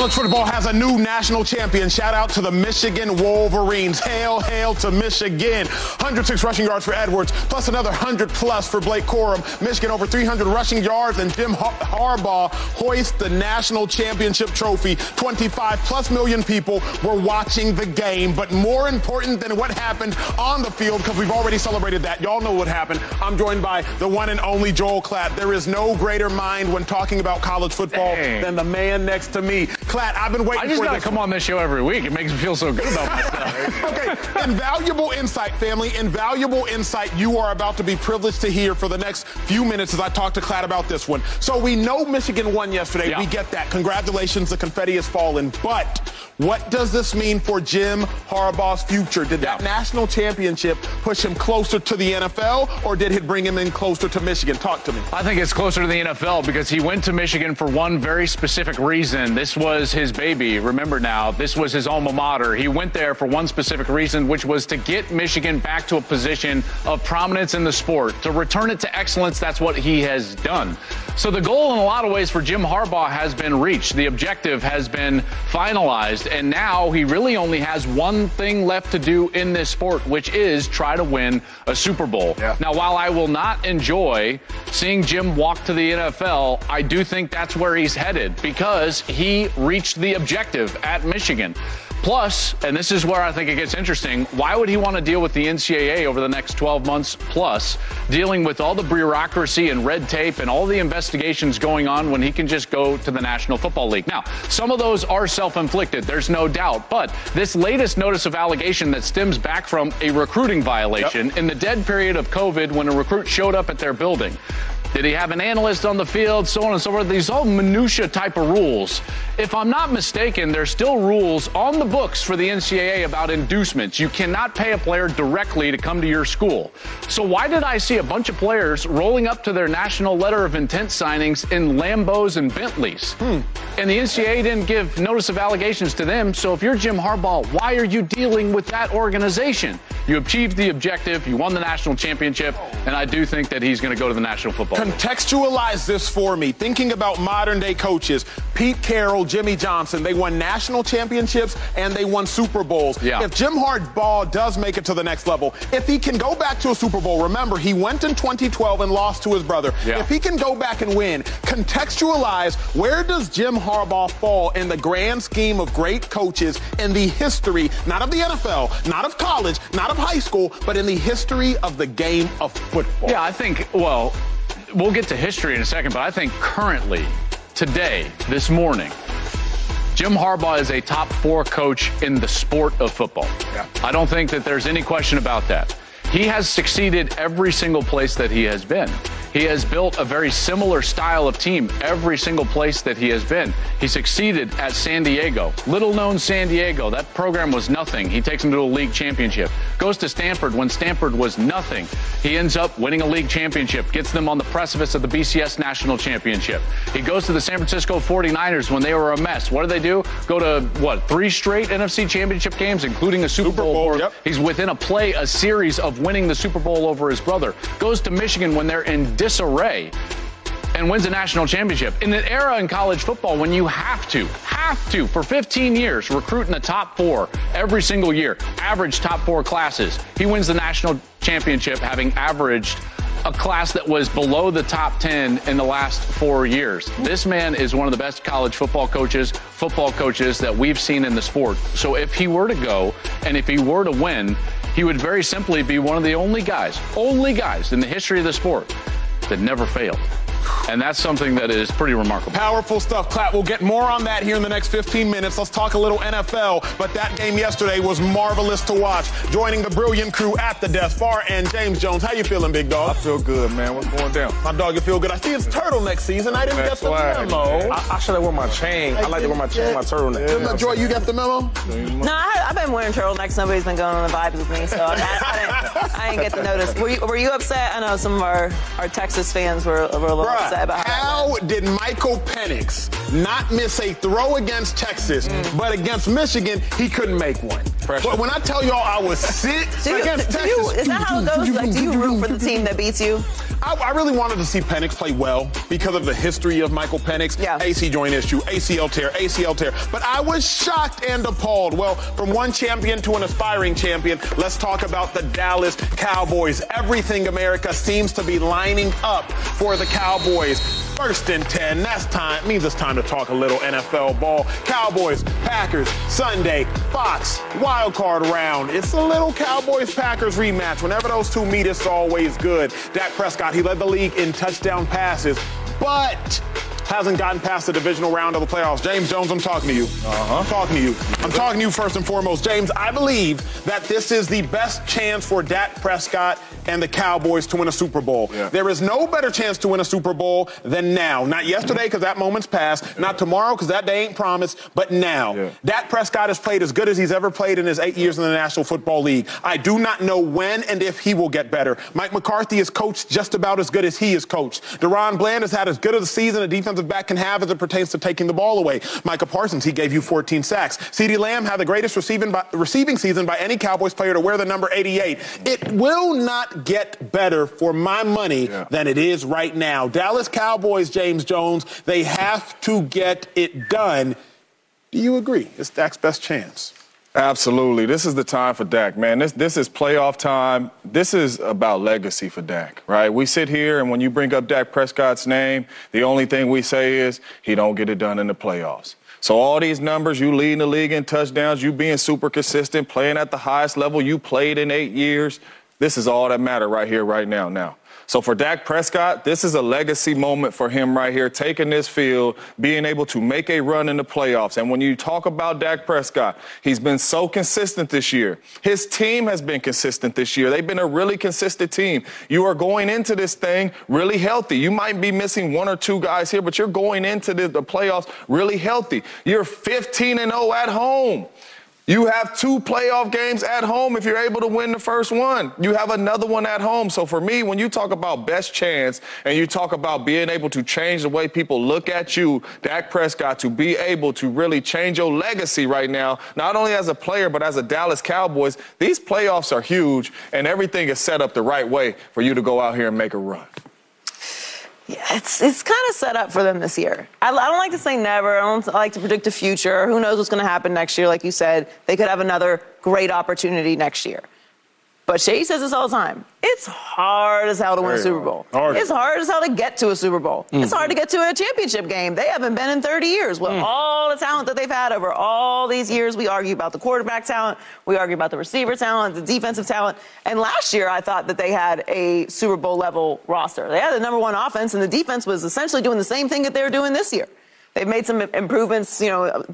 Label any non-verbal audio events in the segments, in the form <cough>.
College football has a new national champion. Shout out to the Michigan Wolverines. Hail, hail to Michigan. 106 rushing yards for Edwards, plus another 100 plus for Blake Corum. Michigan over 300 rushing yards, and Jim Harbaugh hoists the national championship trophy. 25 plus million people were watching the game. But more important than what happened on the field, because we've already celebrated that. Y'all know what happened. I'm joined by the one and only Joel Klatt. There is no greater mind when talking about college football Dang. than the man next to me. Klatt, I've been waiting I just got to come on this show every week. It makes me feel so good about myself. <laughs> okay, invaluable insight, family. Invaluable insight you are about to be privileged to hear for the next few minutes as I talk to Klatt about this one. So we know Michigan won yesterday. Yeah. We get that. Congratulations, the confetti has fallen. But what does this mean for Jim Harbaugh's future? Did that national championship push him closer to the NFL, or did it bring him in closer to Michigan? Talk to me. I think it's closer to the NFL because he went to Michigan for one very specific reason. This was his baby. Remember now, this was his alma mater. He went there for one specific reason, which was to get Michigan back to a position of prominence in the sport, to return it to excellence. That's what he has done. So the goal, in a lot of ways, for Jim Harbaugh has been reached. The objective has been finalized and now he really only has one thing left to do in this sport, which is try to win a Super Bowl. Yeah. Now, while I will not enjoy seeing Jim walk to the NFL, I do think that's where he's headed because he reached the objective at Michigan. Plus, and this is where I think it gets interesting, why would he want to deal with the NCAA over the next 12 months plus, dealing with all the bureaucracy and red tape and all the investigations going on when he can just go to the National Football League? Now, some of those are self inflicted, there's no doubt, but this latest notice of allegation that stems back from a recruiting violation yep. in the dead period of COVID when a recruit showed up at their building. Did he have an analyst on the field? So on and so forth. These all minutia type of rules. If I'm not mistaken, there's still rules on the books for the NCAA about inducements. You cannot pay a player directly to come to your school. So why did I see a bunch of players rolling up to their national letter of intent signings in Lambos and Bentleys? Hmm. And the NCAA didn't give notice of allegations to them. So if you're Jim Harbaugh, why are you dealing with that organization? You achieved the objective. You won the national championship. And I do think that he's going to go to the National Football Contextualize this for me. Thinking about modern day coaches, Pete Carroll, Jimmy Johnson, they won national championships and they won Super Bowls. Yeah. If Jim Harbaugh does make it to the next level, if he can go back to a Super Bowl, remember he went in 2012 and lost to his brother. Yeah. If he can go back and win, contextualize where does Jim Harbaugh fall in the grand scheme of great coaches in the history, not of the NFL, not of college, not of high school, but in the history of the game of football? Yeah, I think, well, we'll get to history in a second, but I think currently, today, this morning, Jim Harbaugh is a top four coach in the sport of football. Yeah. I don't think that there's any question about that. He has succeeded every single place that he has been. He has built a very similar style of team every single place that he has been. He succeeded at San Diego, little known San Diego. That program was nothing. He takes them to a league championship. Goes to Stanford when Stanford was nothing. He ends up winning a league championship, gets them on the precipice of the BCS national championship. He goes to the San Francisco 49ers when they were a mess. What do they do? Go to what, three straight NFC championship games, including a Super, Super Bowl. Bowl yep. He's within a play, a series of winning the Super Bowl over his brother. Goes to Michigan when they're in disarray and wins a national championship. In an era in college football when you have to, have to, for 15 years, recruit in the top four every single year, average top four classes. He wins the national championship having averaged a class that was below the top 10 in the last four years. This man is one of the best college football coaches, football coaches that we've seen in the sport. So if he were to go and if he were to win, he would very simply be one of the only guys, only guys in the history of the sport that never failed. And that's something that is pretty remarkable. Powerful stuff, Klatt. We'll get more on that here in the next 15 minutes. Let's talk a little NFL. But that game yesterday was marvelous to watch. Joining the brilliant crew at the desk, Far and James Jones. How you feeling, big dog? I feel good, man. What's going down? My dog, you feel good. I see it's turtleneck season. I didn't get the memo. I, I should have worn my chain. I like to wear my chain, my turtleneck. Yeah, Joy, you got the memo? No, I, have been wearing turtlenecks. Nobody's been going on the vibes with me, so I, I, didn't, I didn't get the notice. Were you, were you upset? I know some of our, our Texas fans were, were a little Bruh, how did Michael Penix not miss a throw against Texas, mm. but against Michigan, he couldn't make one? Pressure. But when I tell y'all I was sick Do you, against do Texas, you, is that how it goes? Like, do you root for the team that beats you? I, I really wanted to see Penix play well because of the history of Michael Penix. Yeah. AC joint issue, ACL tear, ACL tear. But I was shocked and appalled. Well, from one champion to an aspiring champion, let's talk about the Dallas Cowboys. Everything America seems to be lining up for the Cowboys. First and 10. That's time. Means it's time to talk a little NFL ball. Cowboys, Packers, Sunday, Fox, wild card round. It's a little Cowboys Packers rematch. Whenever those two meet, it's always good. Dak Prescott, he led the league in touchdown passes, but hasn't gotten past the divisional round of the playoffs. James Jones, I'm talking to you. Uh-huh. I'm talking to you. I'm talking to you first and foremost. James, I believe that this is the best chance for Dak Prescott and the Cowboys to win a Super Bowl. Yeah. There is no better chance to win a Super Bowl than now. Not yesterday, because that moment's passed. Not tomorrow, because that day ain't promised. But now. Yeah. Dak Prescott has played as good as he's ever played in his eight years in the National Football League. I do not know when and if he will get better. Mike McCarthy is coached just about as good as he is coached. DaRon Bland has had as good of a season a defensive back can have as it pertains to taking the ball away. Micah Parsons, he gave you 14 sacks. CeeDee Lamb had the greatest receiving, by, receiving season by any Cowboys player to wear the number 88. It will not get better for my money Yeah. than it is right now. Dallas Cowboys, James Jones, they have to get it done. Do you agree? It's Dak's best chance. Absolutely. This is the time for Dak, man. This this is playoff time. This is about legacy for Dak, right? We sit here and when you bring up Dak Prescott's name, the only thing we say is he don't get it done in the playoffs. So all these numbers, you leading the league in touchdowns, you being super consistent, playing at the highest level you played in eight years, this is all that matter right here, right now, now. So for Dak Prescott, this is a legacy moment for him right here, taking this field, being able to make a run in the playoffs. And when you talk about Dak Prescott, he's been so consistent this year. His team has been consistent this year. They've been a really consistent team. You are going into this thing really healthy. You might be missing one or two guys here, but you're going into the, the playoffs really healthy. You're 15 and 0 at home. You have two playoff games at home if you're able to win the first one. You have another one at home. So for me, when you talk about best chance and you talk about being able to change the way people look at you, Dak Prescott, to be able to really change your legacy right now, not only as a player, but as a Dallas Cowboys, these playoffs are huge and everything is set up the right way for you to go out here and make a run. It's it's kind of set up for them this year. I, I don't like to say never. I don't like to predict the future. Who knows what's going to happen next year? Like you said, they could have another great opportunity next year. But Shay says this all the time. It's hard as hell to win a Super. Bowl. Hard. It's hard as hell to get to a Super Bowl. It's mm-hmm. hard to get to a championship game. They haven't been in 30 years with mm. all the talent that they've had over all these years. We argue about the quarterback talent. We argue about the receiver talent, the defensive talent. And last year, I thought that they had a Super Bowl level roster. They had the number one offense, and the defense was essentially doing the same thing that they're doing this year. They've made some improvements, you know,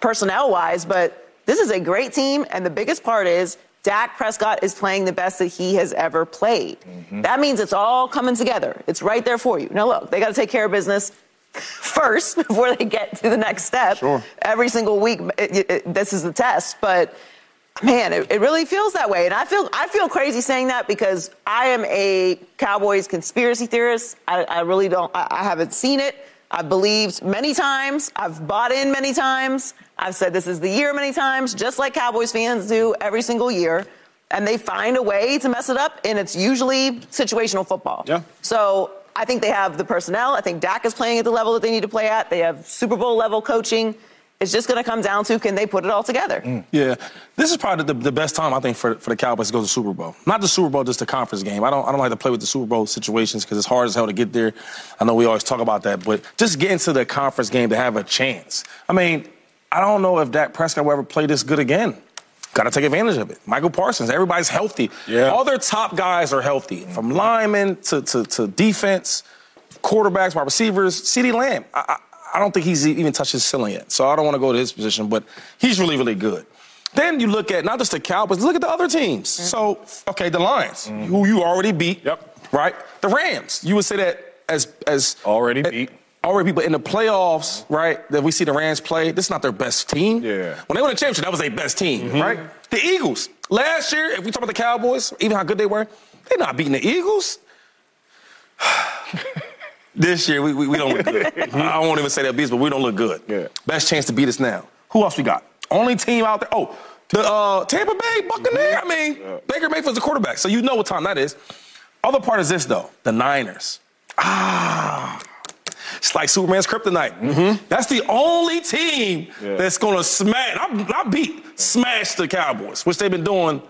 personnel wise, but this is a great team. And the biggest part is Dak Prescott is playing the best that he has ever played. Mm-hmm. That means it's all coming together. It's right there for you. Now, look, they got to take care of business <laughs> first <laughs> before they get to the next step. Sure. Every single week, it, it, this is the test. But man, it, it really feels that way. And I feel I feel crazy saying that because I am a Cowboys conspiracy theorist. I, I really don't. I, I haven't seen it. I've believed many times. I've bought in many times. I've said this is the year many times, just like Cowboys fans do every single year. And they find a way to mess it up, and it's usually situational football. Yeah. So I think they have the personnel. I think Dak is playing at the level that they need to play at. They have Super Bowl level coaching. It's just going to come down to can they put it all together? Mm. Yeah, this is probably the, the best time I think for, for the Cowboys to go to the Super Bowl. Not the Super Bowl, just the conference game. I don't I don't like to play with the Super Bowl situations because it's hard as hell to get there. I know we always talk about that, but just get into the conference game to have a chance. I mean, I don't know if Dak Prescott will ever play this good again. Got to take advantage of it. Michael Parsons, everybody's healthy. Yeah. All their top guys are healthy, from linemen to, to, to defense, quarterbacks, wide receivers. CeeDee Lamb, I, I, I don't think he's even touched his ceiling yet. So I don't want to go to his position, but he's really, really good. Then you look at not just the Cowboys, look at the other teams. Mm-hmm. So, okay, the Lions, mm-hmm. who you already beat. Yep. Right? The Rams, you would say that as as Already eh, beat. Already beat, but in the playoffs, mm-hmm. right, that we see the Rams play, this is not their best team. Yeah. When they won the championship, that was their best team, right? The Eagles. Last year, if we talk about the Cowboys, even how good they were, they're not beating the Eagles. <sighs> <laughs> this year, we, we, we don't look good. <laughs> I won't even say that beast, but we don't look good. Yeah. Best chance to beat us now. Who else we got? Only team out there. Oh, The uh, Tampa Bay Buccaneers. I mean, Baker Mayfield's the quarterback, so you know what time that is. Other part is this though: the Niners. Ah, it's like Superman's kryptonite. Mm-hmm. That's the only team that's gonna smash, I, not beat, smash the Cowboys, which they've been doing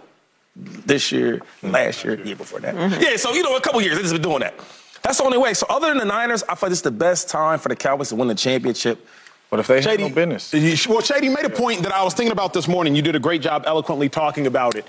this year, last year, year before that. Yeah, so you know, a couple years they've just been doing that. That's the only way. So other than the Niners, I feel this is the best time for the Cowboys to win the championship. But if they Shady, have no business. Well, Shady made a point that I was thinking about this morning. You did a great job eloquently talking about it.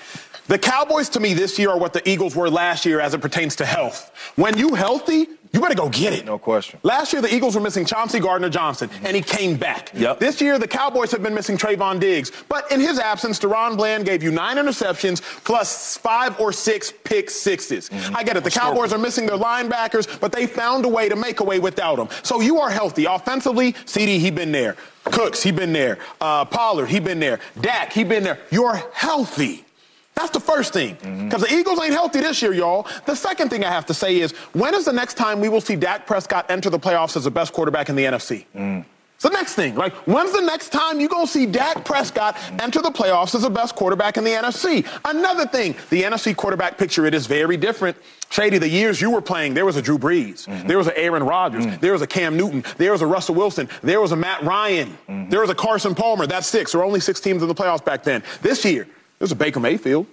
The Cowboys, to me, this year are what the Eagles were last year as it pertains to health. When you healthy, you better go get it. No question. Last year, the Eagles were missing Chauncey Gardner Johnson, and he came back. Yep. This year, the Cowboys have been missing Trevon Diggs. But in his absence, DaRon Bland gave you nine interceptions plus five or six pick 6s I get it. The Cowboys are missing their linebackers, but they found a way to make a way without them. So you are healthy. Offensively, CeeDee, he been there. Cooks, he been there. Uh, Pollard, he been there. Dak, he been there. You're healthy. That's the first thing. Mm-hmm. Because the Eagles ain't healthy this year, y'all. The second thing I have to say is when is the next time we will see Dak Prescott enter the playoffs as the best quarterback in the NFC? Mm. It's the next thing. Like, when's the next time you're going to see Dak Prescott mm. enter the playoffs as the best quarterback in the NFC? Another thing, the NFC quarterback picture, it is very different. Shady, the years you were playing, there was a Drew Brees, mm-hmm. there was an Aaron Rodgers, mm. there was a Cam Newton, there was a Russell Wilson, there was a Matt Ryan, mm-hmm. there was a Carson Palmer. That's six. There were only six teams in the playoffs back then. This year, there's a Baker Mayfield.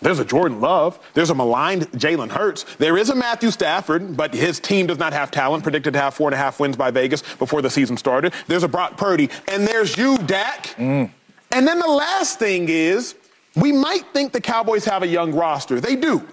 There's a Jordan Love. There's a maligned Jalen Hurts. There is a Matthew Stafford, but his team does not have talent, predicted to have four and a half wins by Vegas before the season started. There's a Brock Purdy. And there's you, Dak. Mm. And then the last thing is, we might think the Cowboys have a young roster. They do.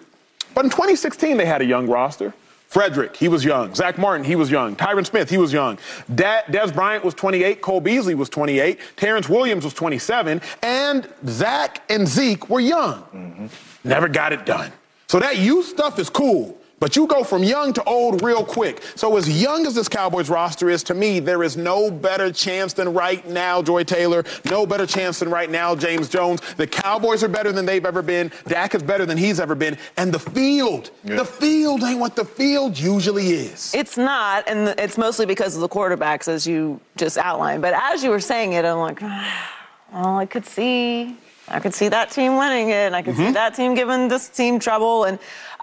But in 2016, they had a young roster. Frederick, he was young. Zach Martin, he was young. Tyron Smith, he was young. Da- Dez Bryant was 28. Cole Beasley was 28. Terrance Williams was 27. And Zach and Zeke were young. Mm-hmm. Never got it done. So that youth stuff is cool. But you go from young to old real quick. So as young as this Cowboys roster is, to me, there is no better chance than right now, Joy Taylor. No better chance than right now, James Jones. The Cowboys are better than they've ever been. Dak is better than he's ever been. And the field, the field ain't what the field usually is. It's not, and it's mostly because of the quarterbacks, as you just outlined. But as you were saying it, I'm like, <sighs> well, I could see, I could see that team winning it, and I could see mm-hmm. that team giving this team trouble. And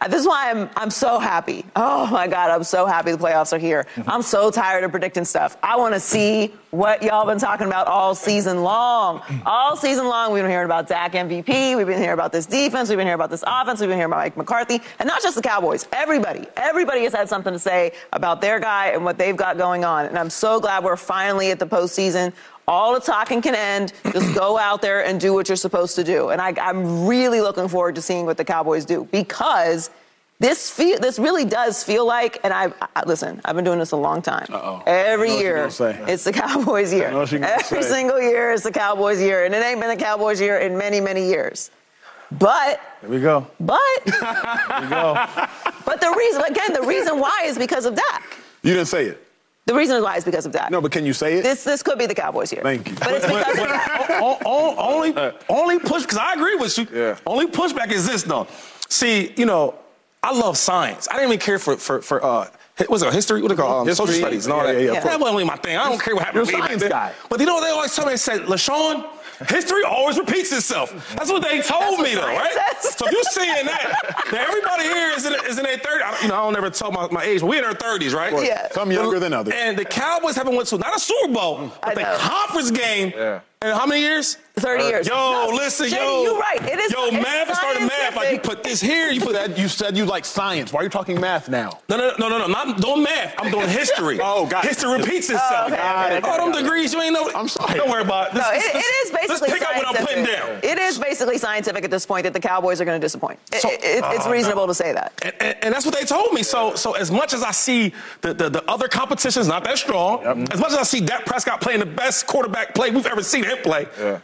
this is why I'm, I'm so happy. Oh my God, I'm so happy the playoffs are here. Mm-hmm. I'm so tired of predicting stuff. I want to see what y'all been talking about all season long. Mm. All season long, we've been hearing about Dak MVP. We've been hearing about this defense. We've been hearing about this offense. We've been hearing about Mike McCarthy, and not just the Cowboys. Everybody, everybody has had something to say about their guy and what they've got going on. And I'm so glad we're finally at the postseason. All the talking can end. Just go out there and do what you're supposed to do. And I, I'm really looking forward to seeing what the Cowboys do because this feel, this really does feel like, and I, I listen. I've been doing this a long time. Uh-oh. Every I know what you're year, it's the Cowboys year. I know what you're gonna Every say. single year, it's the Cowboys year, and it ain't been the Cowboys year in many, many years. But, Here we go. but, Here we go. <laughs> but the reason, again, the reason why is because of Dak. You didn't say it. The reason why is because of that. No, but can you say it? This this could be the Cowboys year. Thank you. But it's because of Dak. <laughs> O- o- only, only push because I agree with you. Yeah. Only pushback is this though. See, you know, I love science. I didn't even care for for for uh. hi- What's it, history? What do they call? Um, History. social studies and all Yeah, that. yeah, yeah, of that wasn't really my thing. I don't care what happened. You're a way science guy. But you know what they always tell me? They said, LeSean, history always repeats itself. That's what they told what me though, science right? says. So if you're saying that, now everybody here is in, is in their 30s. I don't- You know, I don't ever tell my, my age, but we're in our 30s, right? Yeah. Some younger than others. And the Cowboys haven't went to not a Super Bowl, but the conference game. Yeah. In how many years? 30 uh, years. Yo, No, listen, Shady, yo. you're right. It is- Yo, math is starting math. Like you put this here, you put that. That you said you like science. Why are you talking math now? No, no, no, no, no. Not doing math. I'm doing history. <laughs> Oh, God. History repeats itself. Oh, okay, Got okay, it, All them got it. degrees you ain't know. I'm sorry. Don't worry about it. No, Let's- it, let's- it is basically Let's pick up what I'm putting down. It is basically scientific at this point that the Cowboys are going to disappoint. So- it- it's Oh, reasonable no. to say that. And, and, and that's what they told me. So, so as much as I see the, the, the other competitions not that strong, as much as I see Dak Prescott playing the best quarterback play we've ever seen him play, Yeah.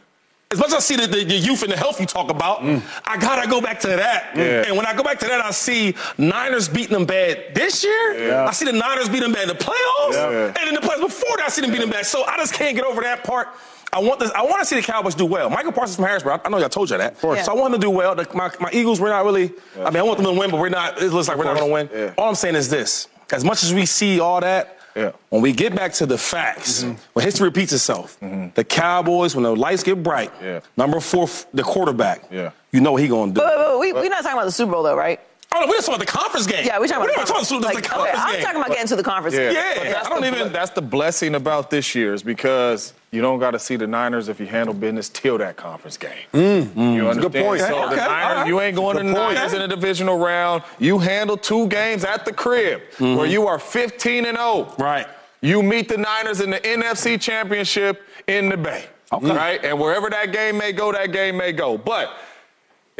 As much as I see the, the, the youth and the health you talk about, I gotta go back to that. Yeah. And when I go back to that, I see Niners beating them bad this year. Yeah. I see the Niners beating them bad in the playoffs, Yeah. and in the playoffs before that, I see them beating them bad. So I just can't get over that part. I want this. I want to see the Cowboys do well. Michael Parsons from Harrisburg. I know y'all told you that. course. So I want them to do well. The, my, my Eagles, we're not really. I mean, I want them to win, but we're not. It looks like we're not going to win. All I'm saying is this: as much as we see all that, Yeah. When we get back to the facts, mm-hmm. when history repeats itself, mm-hmm. the Cowboys, when the lights get bright, Yeah. number four, the quarterback, Yeah. you know what he gonna do. But, but, but we, we're not talking about the Super Bowl, though, right? Oh, no, we're just talking about the conference game. Yeah, we're talking We're about not talking about like, the okay, conference I'm talking about getting to the conference. Yeah, Yeah, But that's I don't the, even- That's the blessing about this year is because you don't got to see the Niners if you handle business till that conference game. Mm, mm. You understand? Good point. So Okay, the Niners, all right. you ain't going to the point. Niners in a divisional round. You handle two games at the crib mm-hmm. where you are 15 and 0. Right. You meet the Niners in the NFC Championship in the Bay. Okay. Right? And wherever that game may go, that game may go. But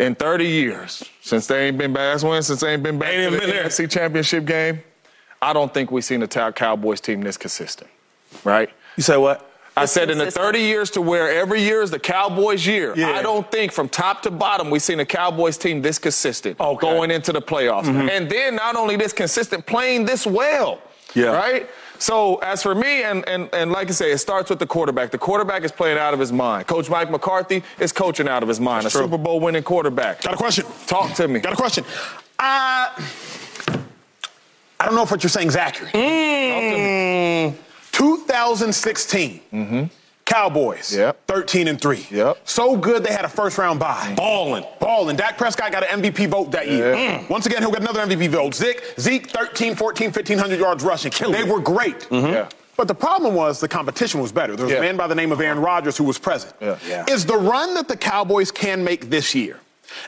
in 30 years, since they ain't been back, that's when since they ain't been back Ain't to even the been there. NFC Championship game, I don't think we've seen a Cow- Cowboys team this consistent. Right? You say what? I said in the 30 years to where every year is the Cowboys' year. Yeah. I don't think from top to bottom we've seen a Cowboys team this consistent Okay. Mm-hmm. going into the playoffs. And then not only this consistent, playing this well. Yeah. Right? So as for me, and, and, and like I say, it starts with the quarterback. The quarterback is playing out of his mind. Coach Mike McCarthy is coaching out of his mind. That's a true. Super Bowl winning quarterback. Got a question. Talk to me. Got a question. Uh, I don't know if what you're saying is accurate. Mm. 2016. Cowboys. Mm-hmm. Yep. 13 and 3. Yep. So good they had a first round bye. Balling. Balling. Dak Prescott got an MVP vote that year. Mm. Once again, he'll get another MVP vote. Zeke, Zeke 13, 14, 1500 yards rushing. they were great. Yeah. But the problem was the competition was better. There was Yeah. a man by the name of Aaron Rodgers who was present. Yeah. Yeah. Is the run that the Cowboys can make this year,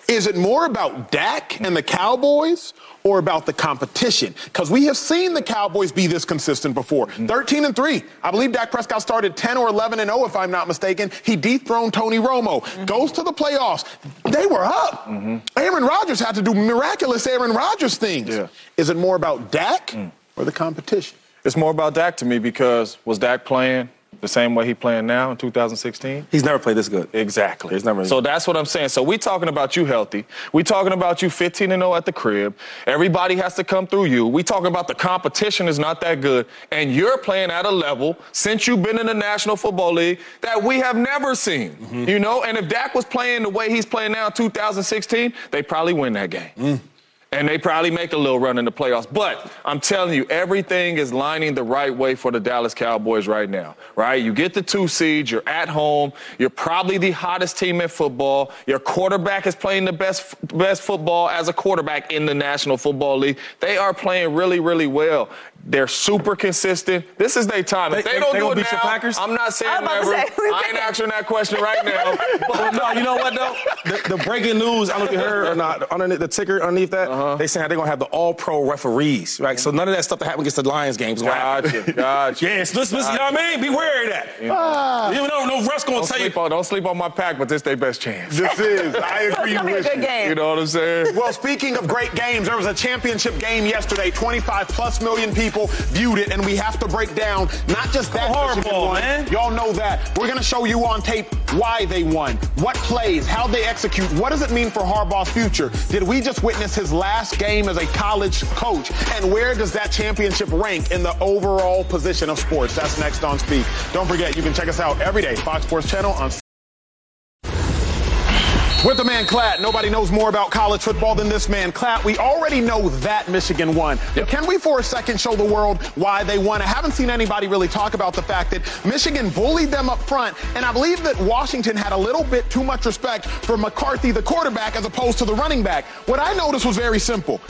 is it more about Dak and the Cowboys or about the competition? Because we have seen the Cowboys be this consistent before. Mm-hmm. 13 and 3. I believe Dak Prescott started 10 or 11 and 0, if I'm not mistaken. He dethroned Tony Romo. Mm-hmm. Goes to the playoffs. They were up. Mm-hmm. Aaron Rodgers had to do miraculous Aaron Rodgers things. Yeah. Is it more about Dak mm. or the competition? It's more about Dak to me because was Dak playing the same way he playing now in 2016? He's never played this good. Exactly. It's never- so that's what I'm saying. So we talking about you healthy. We talking about you 15 and 0 at the crib. Everybody has to come through you. We talking about the competition is not that good, and you're playing at a level since you've been in the National Football League that we have never seen. Mm-hmm. You know, and if Dak was playing the way he's playing now, in 2016, they probably win that game. Mm. And they probably make a little run in the playoffs. But I'm telling you, everything is lining the right way for the Dallas Cowboys right now, right? You get the two seeds, you're at home, you're probably the hottest team in football. Your quarterback is playing the best best football as a quarterback in the National Football League. They are playing really, really well. They're super consistent. This is their time. If They- they, they- don't they do it beat your now, Packers? I'm not saying I was about to never. say, I ain't can't- answering that question right now. But no, you know what though? The, the breaking news, I don't know if you heard or not, underneath the ticker underneath that, uh-huh. Uh-huh. they saying they're gonna have the all pro referees, right? So none of that stuff that happened against the Lions games. is gonna happen. Gotcha, gotcha. <laughs> Yes, listen, listen, you know what I mean? Be wary of that. Ah. You know, no ref's gonna Don't tell you. on, don't sleep on my pack, but this their best chance. This is. I <laughs> So it's agree gonna be a with good you. game. You know what I'm saying? Well, speaking of great games, there was a championship game yesterday. 25 plus million people viewed it, and we have to break down not just that hardball, Michigan man. Y'all know that. We're going to show you on tape why they won, what plays, how they execute, what does it mean for Harbaugh's future? Did we just witness his last game as a college coach? And where does that championship rank in the overall position of sports? That's next on Speak. Don't forget, you can check us out every day, Fox Sports Channel on with the man Klatt, nobody knows more about college football than this man Klatt. We already know that Michigan won. But can we for a second show the world why they won? I haven't seen anybody really talk about the fact that Michigan bullied them up front, and I believe that Washington had a little bit too much respect for McCarthy, the quarterback, as opposed to the running back. What I noticed was very simple.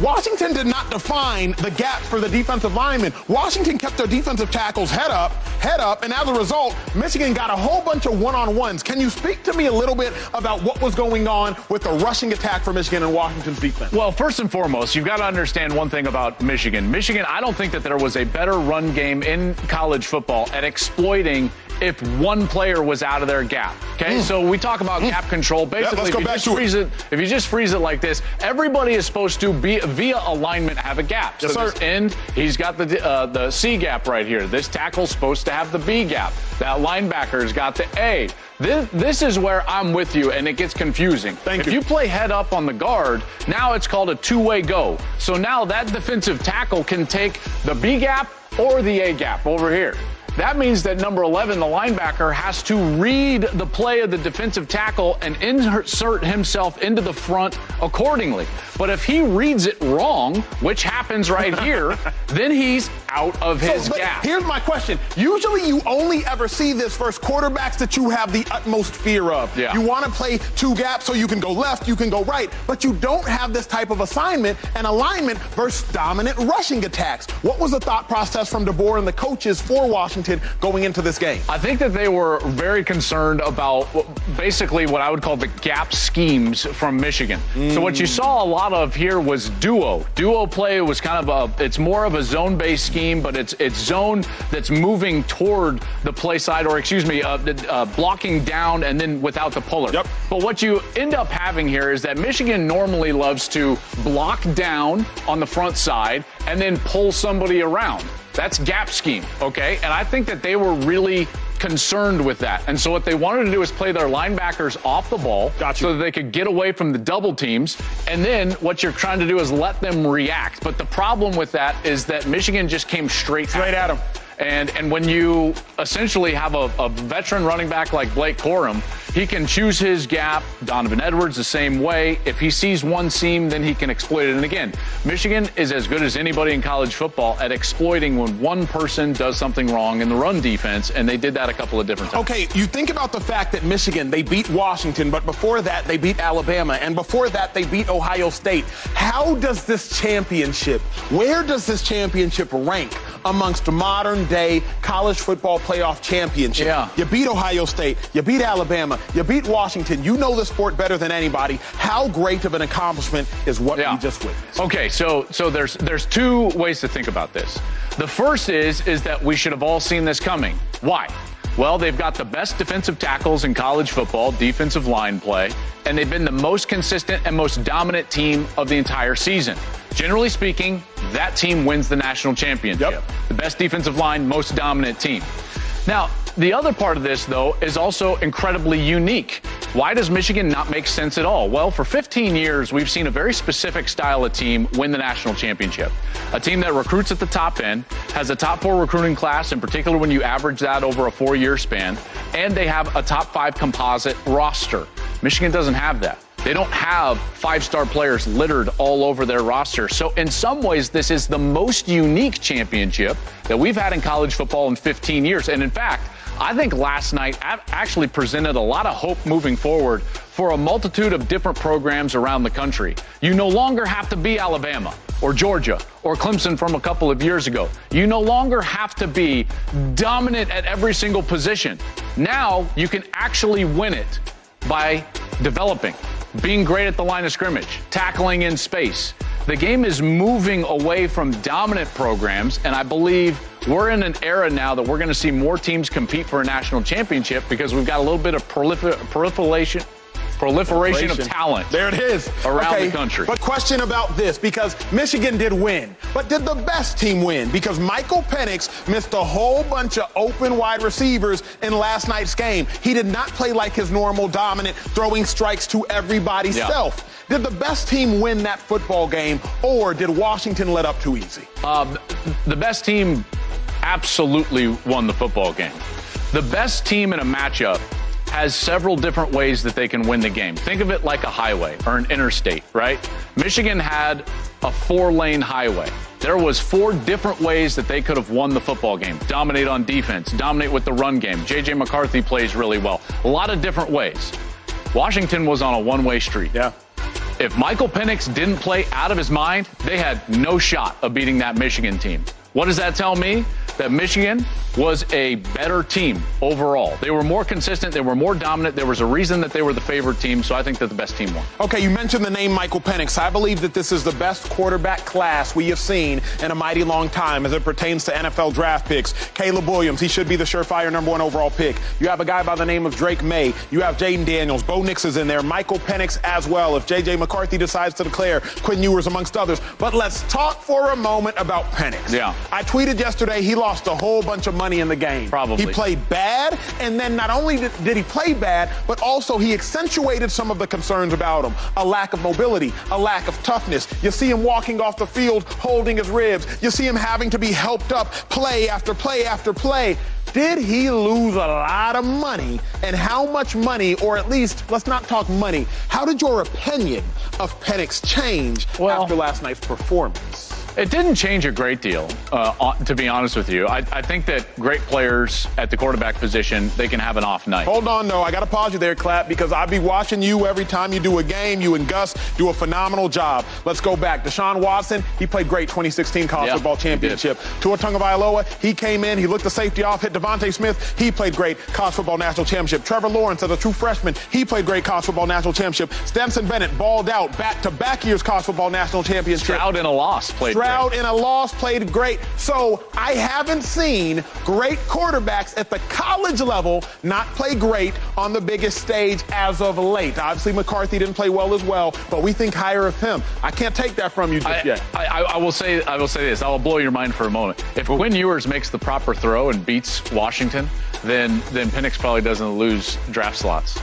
Washington did not define the gap for the defensive linemen. Washington kept their defensive tackles head up, head up, and as a result, Michigan got a whole bunch of one-on-ones. Can you speak to me a little bit about what was going on with the rushing attack for Michigan and Washington's defense? Well, first and foremost, you've got to understand one thing about Michigan. Michigan, I don't think that there was a better run game in college football at exploiting if one player was out of their gap. Okay, so we talk about gap control. Basically, let's if, you just to it. freeze it. if you just freeze it like this, everybody is supposed to be via alignment have a gap. Yes, so sir. this end, he's got the uh, the C gap right here. This tackle's supposed to have the B gap. That linebacker's got the A. This, this is where I'm with you, and it gets confusing. Thank if you. you play head up on the guard, now it's called a two-way go. So now that defensive tackle can take the B gap or the A gap over here. That means that number 11, the linebacker, has to read the play of the defensive tackle and insert himself into the front accordingly. But if he reads it wrong, which happens right here, <laughs> then he's out of his so, gap. Here's my question. Usually you only ever see this versus quarterbacks that you have the utmost fear of. Yeah. You want to play two gaps so you can go left, you can go right, but you don't have this type of assignment and alignment versus dominant rushing attacks. What was the thought process from DeBoer and the coaches for Washington going into this game? I think that they were very concerned about basically what I would call the gap schemes from Michigan. Mm. So what you saw a lot of here was duo. Duo play was kind of a it's more of a zone-based scheme, but it's it's zone that's moving toward the play side or excuse me, uh, uh, blocking down and then without the puller. Yep. But what you end up having here is that Michigan normally loves to block down on the front side and then pull somebody around. That's gap scheme, okay? And I think that they were really concerned with that. And so what they wanted to do is play their linebackers off the ball gotcha. so that they could get away from the double teams. And then what you're trying to do is let them react. But the problem with that is that Michigan just came straight, straight at them. And and when you essentially have a, a, veteran running back like Blake Corum, he can choose his gap. Donovan Edwards the same way. If he sees one seam, then he can exploit it. And again, Michigan is as good as anybody in college football at exploiting when one person does something wrong in the run defense, and they did that a couple of different times. Okay, you think about the fact that Michigan they beat Washington, but before that they beat Alabama, and before that they beat Ohio State. How does this championship? Where does this championship rank amongst modern day college football playoff championship. Yeah. You beat Ohio State, you beat Alabama, you beat Washington. You know the sport better than anybody. How great of an accomplishment is what yeah. we just witnessed? Okay, so so there's there's two ways to think about this. The first is is that we should have all seen this coming. Why? Well, they've got the best defensive tackles in college football, defensive line play, and they've been the most consistent and most dominant team of the entire season. Generally speaking, that team wins the national championship. Yep. The best defensive line, most dominant team. Now, the other part of this, though, is also incredibly unique. Why does Michigan not make sense at all? Well, for 15 years, we've seen a very specific style of team win the national championship. A team that recruits at the top end, has a top four recruiting class, in particular when you average that over a four year span, and they have a top five composite roster. Michigan doesn't have that. They don't have five star players littered all over their roster. So, in some ways, this is the most unique championship that we've had in college football in 15 years. And in fact, I think last night actually presented a lot of hope moving forward for a multitude of different programs around the country. You no longer have to be Alabama or Georgia or Clemson from a couple of years ago. You no longer have to be dominant at every single position. Now you can actually win it by developing being great at the line of scrimmage, tackling in space. The game is moving away from dominant programs, and I believe we're in an era now that we're going to see more teams compete for a national championship because we've got a little bit of prolifer- proliferation proliferation of talent. There it is. Around okay, the country. But question about this because Michigan did win, but did the best team win? Because Michael Penix missed a whole bunch of open wide receivers in last night's game. He did not play like his normal dominant, throwing strikes to everybody's yeah. self. Did the best team win that football game, or did Washington let up too easy? Uh, the best team absolutely won the football game. The best team in a matchup has several different ways that they can win the game. Think of it like a highway or an interstate, right? Michigan had a four-lane highway. There was four different ways that they could have won the football game. Dominate on defense, dominate with the run game. JJ McCarthy plays really well. A lot of different ways. Washington was on a one-way street. Yeah. If Michael Penix didn't play out of his mind, they had no shot of beating that Michigan team. What does that tell me? That Michigan was a better team overall. They were more consistent, they were more dominant. There was a reason that they were the favorite team, so I think that the best team won. Okay, you mentioned the name Michael Penix. I believe that this is the best quarterback class we have seen in a mighty long time as it pertains to NFL draft picks. Caleb Williams, he should be the surefire number one overall pick. You have a guy by the name of Drake Maye. You have Jayden Daniels. Bo Nix is in there. Michael Penix as well. If J.J. McCarthy decides to declare, Quinn Ewers amongst others. But let's talk for a moment about Penix. Yeah. I tweeted yesterday he lost lost a whole bunch of money in the game. Probably. He played bad, and then not only did, did he play bad, but also he accentuated some of the concerns about him. A lack of mobility, a lack of toughness. You see him walking off the field holding his ribs. You see him having to be helped up play after play after play. Did he lose a lot of money? And how much money, or at least, let's not talk money, how did your opinion of Penix change well, after last night's performance? It didn't change a great deal, uh, to be honest with you. I, I, think that great players at the quarterback position, they can have an off night. Hold on, though. I got to pause you there, Klatt, because I'll be watching you every time you do a game. You and Gus do a phenomenal job. Let's go back. Deshaun Watson, he played great 2016 college football championship. Tua Tagovailoa, he came in, he looked the safety off, hit DeVonta Smith. He played great college football national championship. Trevor Lawrence, as a true freshman, he played great college football national championship. Stetson Bennett balled out back-to-back years college football national championship. Stroud in a loss played Stroud great. in a loss played great. So I haven't seen great quarterbacks at the college level not play great on the biggest stage as of late. Obviously, McCarthy didn't play well as well, but we think higher of him. I can't take that from you just I, yet. I, I, I, will say I will say this. I will blow your mind for a moment. If Quinn Ewers makes the proper throw and beats Washington, then then Penix probably doesn't lose draft slots.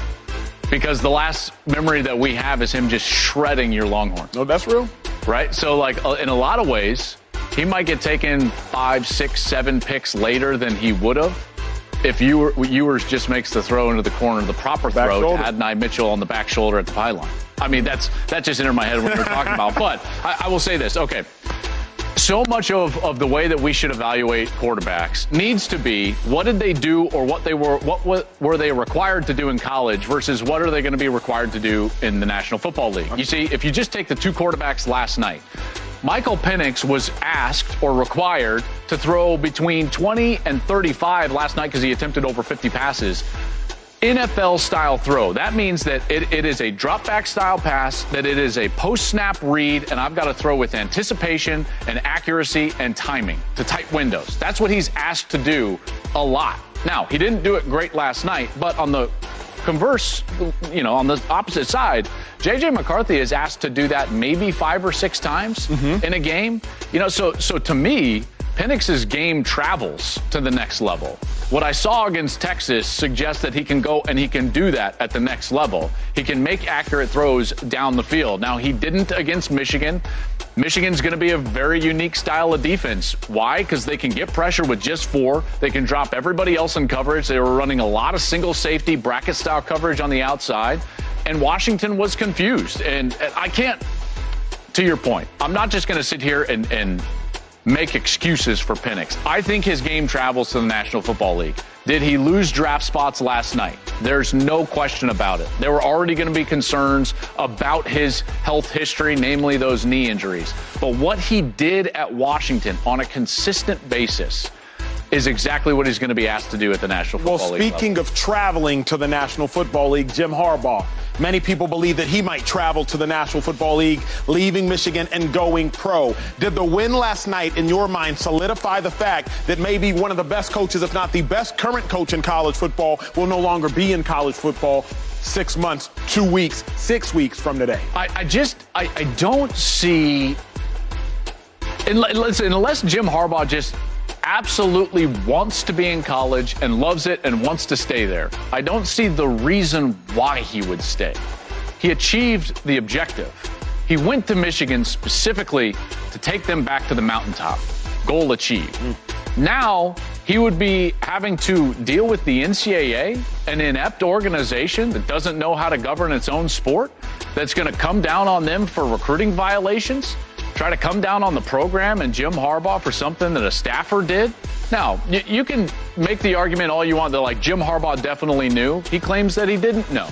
Because the last memory that we have is him just shredding your Longhorn. No, that's real. Right? So, like, uh, in a lot of ways, he might get taken five, six, seven picks later than he would have if you were w Ewers just makes the throw into the corner, the proper back throw shoulder. to Adonai Mitchell on the back shoulder at the pylon. I mean, that's that just entered my head when we are talking about. <laughs> But I, I will say this. Okay, so much of, of the way that we should evaluate quarterbacks needs to be what did they do or what they were what, what were they required to do in college versus what are they going to be required to do in the National Football League. You see, if you just take the two quarterbacks last night, Michael Penix was asked or required to throw between 20 and 35 last night because he attempted over 50 passes. NFL style throw. That means that it, it is a drop back style pass, that it is a post snap read, and I've got to throw with anticipation and accuracy and timing to tight windows. That's what he's asked to do a lot. Now, he didn't do it great last night, but on the converse, you know, on the opposite side, JJ McCarthy is asked to do that maybe five or six times mm-hmm. in a game. You know, so so to me, Penix's game travels to the next level. What I saw against Texas suggests that he can go and he can do that at the next level. He can make accurate throws down the field. Now, he didn't against Michigan. Michigan's going to be a very unique style of defense. Why? Because they can get pressure with just four. They can drop everybody else in coverage. They were running a lot of single safety bracket style coverage on the outside. And Washington was confused. And I can't, to your point, I'm not just going to sit here and, and make excuses for Penix. I think his game travels to the National Football League. Did he lose draft spots last night? There's no question about it. There were already going to be concerns about his health history, namely those knee injuries. But what he did at Washington on a consistent basis is exactly what he's going to be asked to do at the National Football well, League. Well, speaking level. of traveling to the National Football League, Jim Harbaugh. Many people believe that he might travel to the National Football League, leaving Michigan and going pro. Did the win last night, in your mind, solidify the fact that maybe one of the best coaches, if not the best current coach in college football, will no longer be in college football six months, two weeks, six weeks from today? I, I just, I, I don't see. Unless, unless Jim Harbaugh just absolutely wants to be in college and loves it and wants to stay there. I don't see the reason why he would stay. He achieved the objective. He went to Michigan specifically to take them back to the mountaintop. Goal achieved. Now he would be having to deal with the NCAA, an inept organization that doesn't know how to govern its own sport, that's going to come down on them for recruiting violations try to come down on the program and Jim Harbaugh for something that a staffer did. Now, you, you can make the argument all you want that, like, Jim Harbaugh definitely knew. He claims that he didn't know.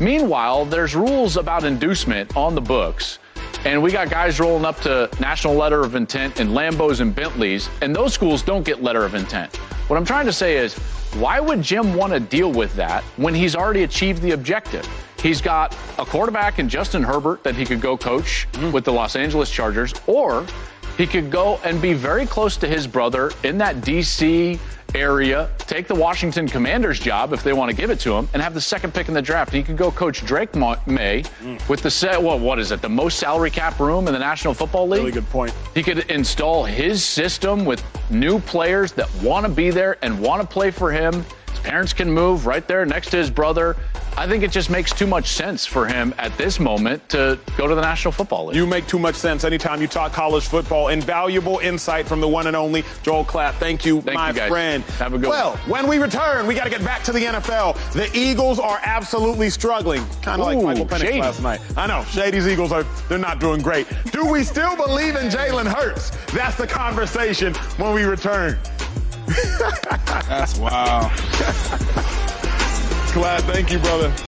Meanwhile, there's rules about inducement on the books. And we got guys rolling up to national letter of intent in Lambos and Bentleys, and those schools don't get letter of intent. What I'm trying to say is, why would Jim want to deal with that when he's already achieved the objective? He's got a quarterback in Justin Herbert that he could go coach mm. with the Los Angeles Chargers, or he could go and be very close to his brother in that D.C. area, take the Washington Commanders job if they want to give it to him, and have the second pick in the draft. He could go coach Drake Maye mm. with the set. Well, what is it? The most salary cap room in the National Football League. Really good point. He could install his system with new players that want to be there and want to play for him. Parents can move right there next to his brother I think it just makes too much sense for him at this moment to go to the National Football League. You make too much sense anytime you talk college football. Invaluable insight from the one and only Joel Klatt. Thank you, Thank my you friend. Have a good well, one. when we return, we got to get back to the NFL. The Eagles are absolutely struggling, kind of like Michael Penix shady. last night. I know, Shady's Eagles are they're not doing great. Do we still believe in Jalen Hurts? That's the conversation when we return. That's wow. Glad, thank you, brother.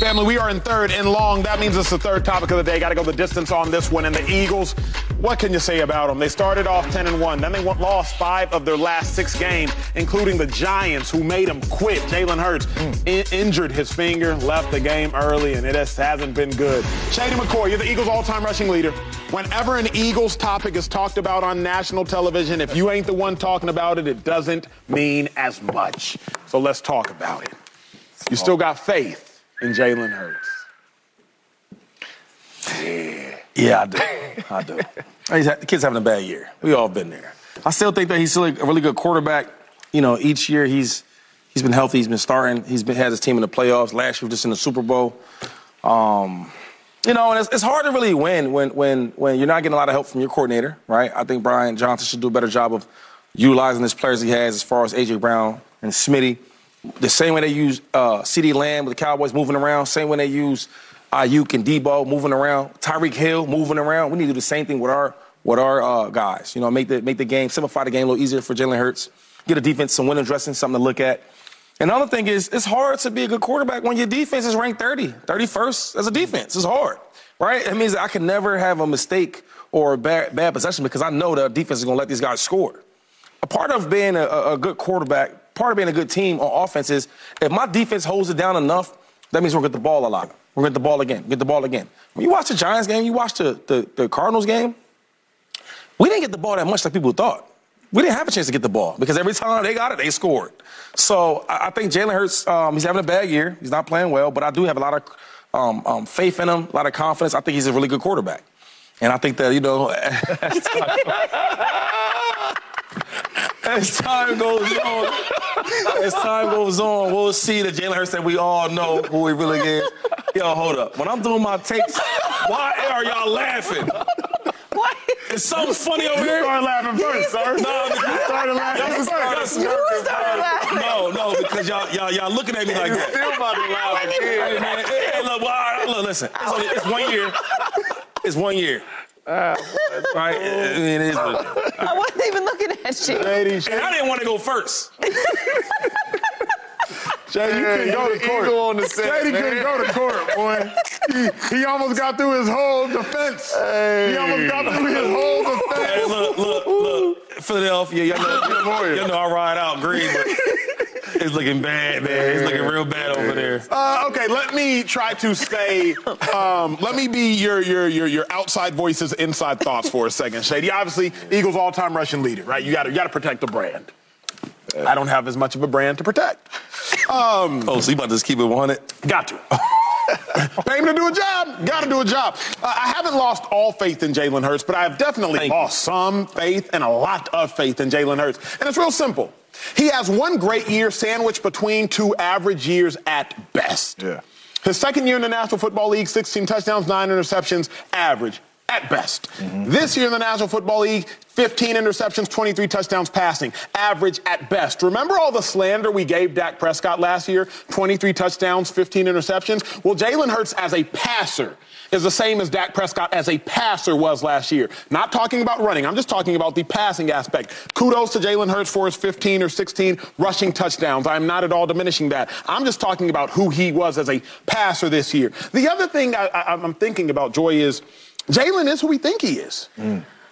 Family, we are in third and long. That means it's the third topic of the day. Got to go the distance on this one. And the Eagles, what can you say about them? They started off 10 and 1. Then they lost five of their last six games, including the Giants, who made them quit. Jalen Hurts in- injured his finger, left the game early, and it just hasn't been good. Shady McCoy, you're the Eagles all time rushing leader. Whenever an Eagles topic is talked about on national television, if you ain't the one talking about it, it doesn't mean as much. So let's talk about it. You still got faith in Jalen Hurts. Yeah, Yeah, I do. I do. <laughs> The kid's having a bad year. We all been there. I still think that he's still a really good quarterback. You know, each year he's he's been healthy. He's been starting. He's been had his team in the playoffs. Last year, just in the Super Bowl. Um, you know, and it's, it's hard to really win when when when you're not getting a lot of help from your coordinator, right? I think Brian Johnson should do a better job of utilizing his players he has, as far as AJ Brown and Smitty. The same way they use uh, CeeDee Lamb with the Cowboys moving around, same way they use Aiyuk and Deebo moving around, Tyreek Hill moving around. We need to do the same thing with our with our uh, guys. You know, make the make the game simplify the game a little easier for Jalen Hurts. Get a defense some window dressing, something to look at. And the other thing is, it's hard to be a good quarterback when your defense is ranked 30, 31st as a defense. It's hard, right? It means I can never have a mistake or a bad, bad possession because I know the defense is going to let these guys score. A part of being a, a good quarterback, part of being a good team on offense is if my defense holds it down enough, that means we're going to get the ball a lot. We're going to get the ball again, get the ball again. When you watch the Giants game, you watch the, the, the Cardinals game, we didn't get the ball that much like people thought. We didn't have a chance to get the ball because every time they got it, they scored. So I, I think Jalen Hurts, um, he's having a bad year. He's not playing well, but I do have a lot of um, um, faith in him, a lot of confidence. I think he's a really good quarterback. And I think that, you know, <laughs> <laughs> as time, goes on, as time goes on, we'll see the Jalen Hurts that we all know who he really is. Yo, hold up. When I'm doing my takes, why are y'all laughing? What? It's something funny over You here? started laughing first, sir. No, you started laughing first. started- You started laughing. No, no, because y'all, y'all, y'all looking at me like that. Still about to laugh Hey, again. man, hey, hey, look, well, all right, look, listen. It's, only, it's one year. It's one year. <laughs> right? I mean, it is what- I wasn't even looking at you. Ladies, and I didn't want to go first. Shady, you couldn't go to court. on the set, Shady man. couldn't go to court, boy. He, he almost got through his whole defense. He almost got through his whole Hey, defense. look, look, look. Philadelphia, y'all know, y'all know I ride out green, but <laughs> it's looking bad, man. It's looking real bad over there. Uh, okay, let me try to stay. Um, let me be your, your your your outside voices, inside thoughts for a second. Shady, obviously, Eagles all-time rushing leader, right? You got to you got to protect the brand. I don't have as much of a brand to protect. Um, Oh, so you about to just keep it 100? Got to. <laughs> Pay him to do a job. Got to do a job. Uh, I haven't lost all faith in Jalen Hurts, but I've definitely Thank you. lost some faith and a lot of faith in Jalen Hurts. And it's real simple. He has one great year sandwiched between two average years at best. Yeah. His second year in the National Football League, 16 touchdowns, nine interceptions, average at best. This year in the National Football League, 15 interceptions, 23 touchdowns passing, average at best. Remember all the slander we gave Dak Prescott last year? 23 touchdowns, 15 interceptions? Well, Jalen Hurts as a passer is the same as Dak Prescott as a passer was last year. Not talking about running, I'm just talking about the passing aspect. Kudos to Jalen Hurts for his 15 or 16 rushing touchdowns. I'm not at all diminishing that. I'm just talking about who he was as a passer this year. The other thing I, I, I'm thinking about, Joy, is Jalen is who we think he is.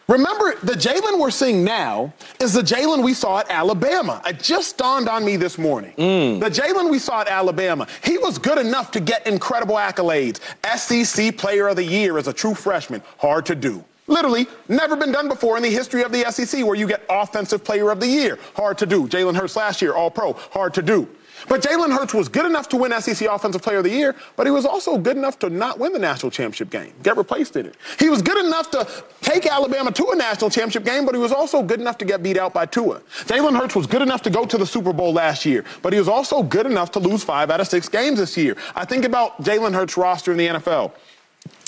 Remember, the Jalen we're seeing now is the Jalen we saw at Alabama. It just dawned on me this morning. Mm. The Jalen we saw at Alabama, he was good enough to get incredible accolades. SEC Player of the Year as a true freshman, hard to do. Literally, never been done before in the history of the SEC where you get Offensive Player of the Year. Hard to do. Jalen Hurts last year, All Pro. Hard to do. But Jalen Hurts was good enough to win SEC Offensive Player of the Year, but he was also good enough to not win the national championship game, get replaced in it. He was good enough to take Alabama to a national championship game, but he was also good enough to get beat out by Tua. Jalen Hurts was good enough to go to the Super Bowl last year, but he was also good enough to lose five out of six games this year. I think about Jalen Hurts' roster in the NFL.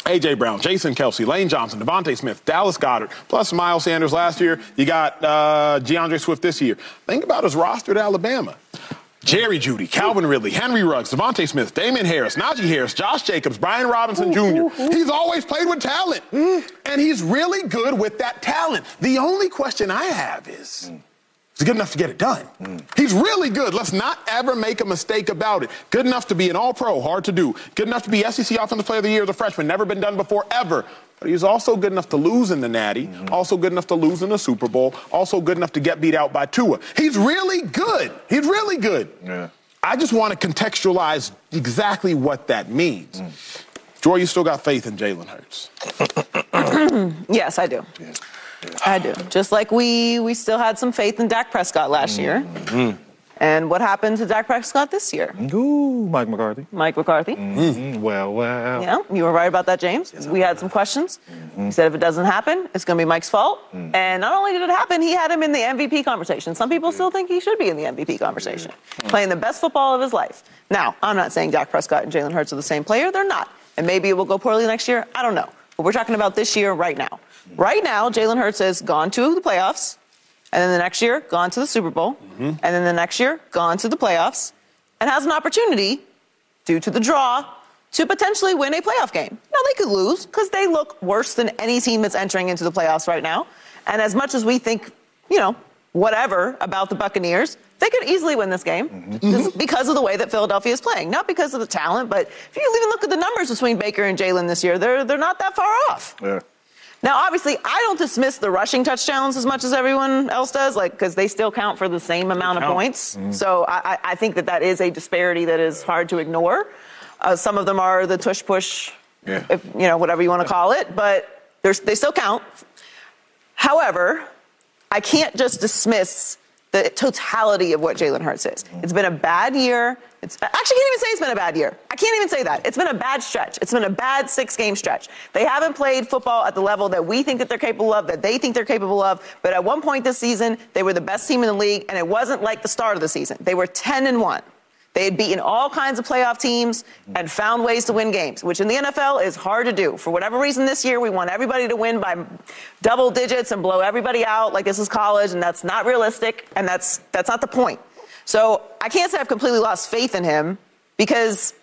A.J. Brown, Jason Kelce, Lane Johnson, DeVonta Smith, Dallas Goedert, plus Miles Sanders last year. You got uh, D'Andre Swift this year. Think about his roster at Alabama. Jerry Jeudy, Calvin Ridley, Henry Ruggs, DeVonta Smith, Damien Harris, Najee Harris, Josh Jacobs, Brian Robinson Jr. He's always played with talent. And he's really good with that talent. The only question I have is. He's good enough to get it done. He's really good. Let's not ever make a mistake about it. Good enough to be an all pro, hard to do. Good enough to be SEC Offensive Player of the Year as a freshman, never been done before, ever. But he's also good enough to lose in the Natty, mm-hmm. also good enough to lose in the Super Bowl, also good enough to get beat out by Tua. He's really good. He's really good. Yeah. I just want to contextualize exactly what that means. Mm. Joy, you still got faith in Jalen Hurts. <clears throat> Yes, I do. I do. Just like we we still had some faith in Dak Prescott last year. Mm-hmm. And what happened to Dak Prescott this year? Ooh, Mike McCarthy. Mike McCarthy. Mm, well, well. Yeah, you were right about that, James. we had some questions. Mm-hmm. He said if it doesn't happen, it's going to be Mike's fault. And not only did it happen, he had him in the MVP conversation. Some people still think he should be in the MVP conversation, playing the best football of his life. Now, I'm not saying Dak Prescott and Jalen Hurts are the same player. They're not. And maybe it will go poorly next year. I don't know. But we're talking about this year right now. Right now, Jalen Hurts has gone to the playoffs, and then the next year, gone to the Super Bowl, mm-hmm. and then the next year, gone to the playoffs, and has an opportunity, due to the draw, to potentially win a playoff game. Now, they could lose because they look worse than any team that's entering into the playoffs right now. And as much as we think, you know, whatever about the Buccaneers, they could easily win this game mm-hmm. just because of the way that Philadelphia is playing. Not because of the talent, but if you even look at the numbers between Baker and Jalen this year, they're, they're not that far off. Yeah. Now, obviously, I don't dismiss the rushing touchdowns as much as everyone else does, like because they still count for the same amount of points. So I, I- I think that that is a disparity that is hard to ignore. Uh, some of them are the tush push, Yeah. if, you know, whatever you want to call it, but they still count. However, I can't just dismiss the totality of what Jalen Hurts is. Mm-hmm. It's been a bad year. It's actually can't even say it's been a bad year. I can't even say that. It's been a bad stretch. It's been a bad six game stretch. They haven't played football at the level that we think that they're capable of, that they think they're capable of. But at one point this season, they were the best team in the league, and it wasn't like the start of the season. They were 10 and 1. They had beaten all kinds of playoff teams and found ways to win games, which in the NFL is hard to do. For whatever reason this year, we want everybody to win by double digits and blow everybody out like this is college, and that's not realistic, and that's, that's not the point. So I can't say I've completely lost faith in him because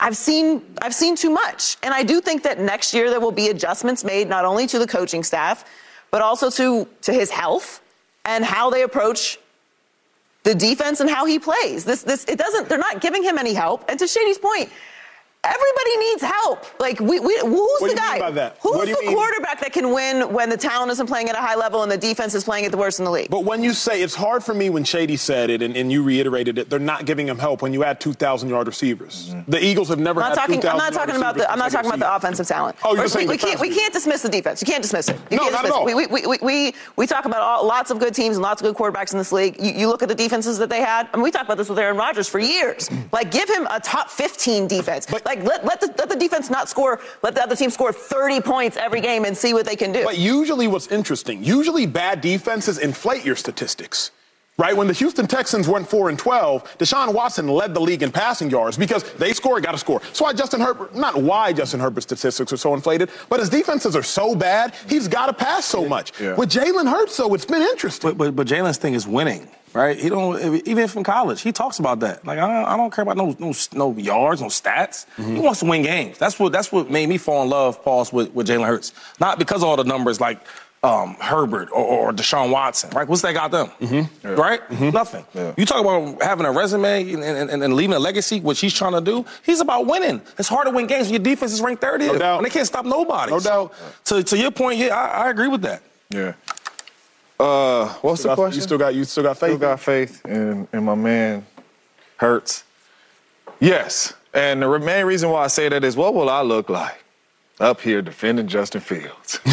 I've seen I've seen too much. And I do think that next year there will be adjustments made not only to the coaching staff, but also to to his health and how they approach the defense and how he plays. This this it doesn't they're not giving him any help. And to Shady's point, everybody needs help. Like we, we who's What do the you guy? mean by that? Who's What do you the mean? quarterback that can win when the talent isn't playing at a high level and the defense is playing at the worst in the league? But when you say it's hard for me when Shady said it and, and you reiterated it, they're not giving him help when you add 2,000 yard receivers. Mm-hmm. The Eagles have never I'm had not talking. I'm not talking about the. I'm not talking about the offensive talent. Oh, you're saying we, we can't. We can't dismiss the defense. You can't dismiss it. You No, can't not at all. It. We, we, we, we, we talk about all, lots of good teams and lots of good quarterbacks in this league. You, you look at the defenses that they had. I mean, we talked about this with Aaron Rodgers for years. Like, give him a top 15 defense. But- like, let, let, the, let the defense not score. Let the other team score 30 points every game and see what they can do. But usually, what's interesting, usually bad defenses inflate your statistics. Right? When the Houston Texans went 4 and 12, Deshaun Watson led the league in passing yards because they score, got to score. That's why Justin Herbert, not why Justin Herbert's statistics are so inflated, but his defenses are so bad, he's got to pass so much. Yeah. With Jalen Hurts, though, it's been interesting. But but, but Jalen's thing is winning, right? He don't even from college. He talks about that. Like I don't, I don't care about no no no yards, no stats. He wants to win games. That's what that's what made me fall in love, pause with with Jalen Hurts. Not because of all the numbers like. Um, Herbert or, or Deshaun Watson, right? What's that got them? Right? Nothing. Yeah. You talk about having a resume and, and, and leaving a legacy, which he's trying to do. He's about winning. It's hard to win games when your defense is ranked 30th. No doubt. And they can't stop nobody. No doubt. To, to your point, yeah, I, I agree with that. Yeah. Uh, what's Still the got- question? You still got you still got faith. Still got faith in, in my man Hurts. Yes. And the main reason why I say that is what will I look like up here defending Justin Fields. <laughs>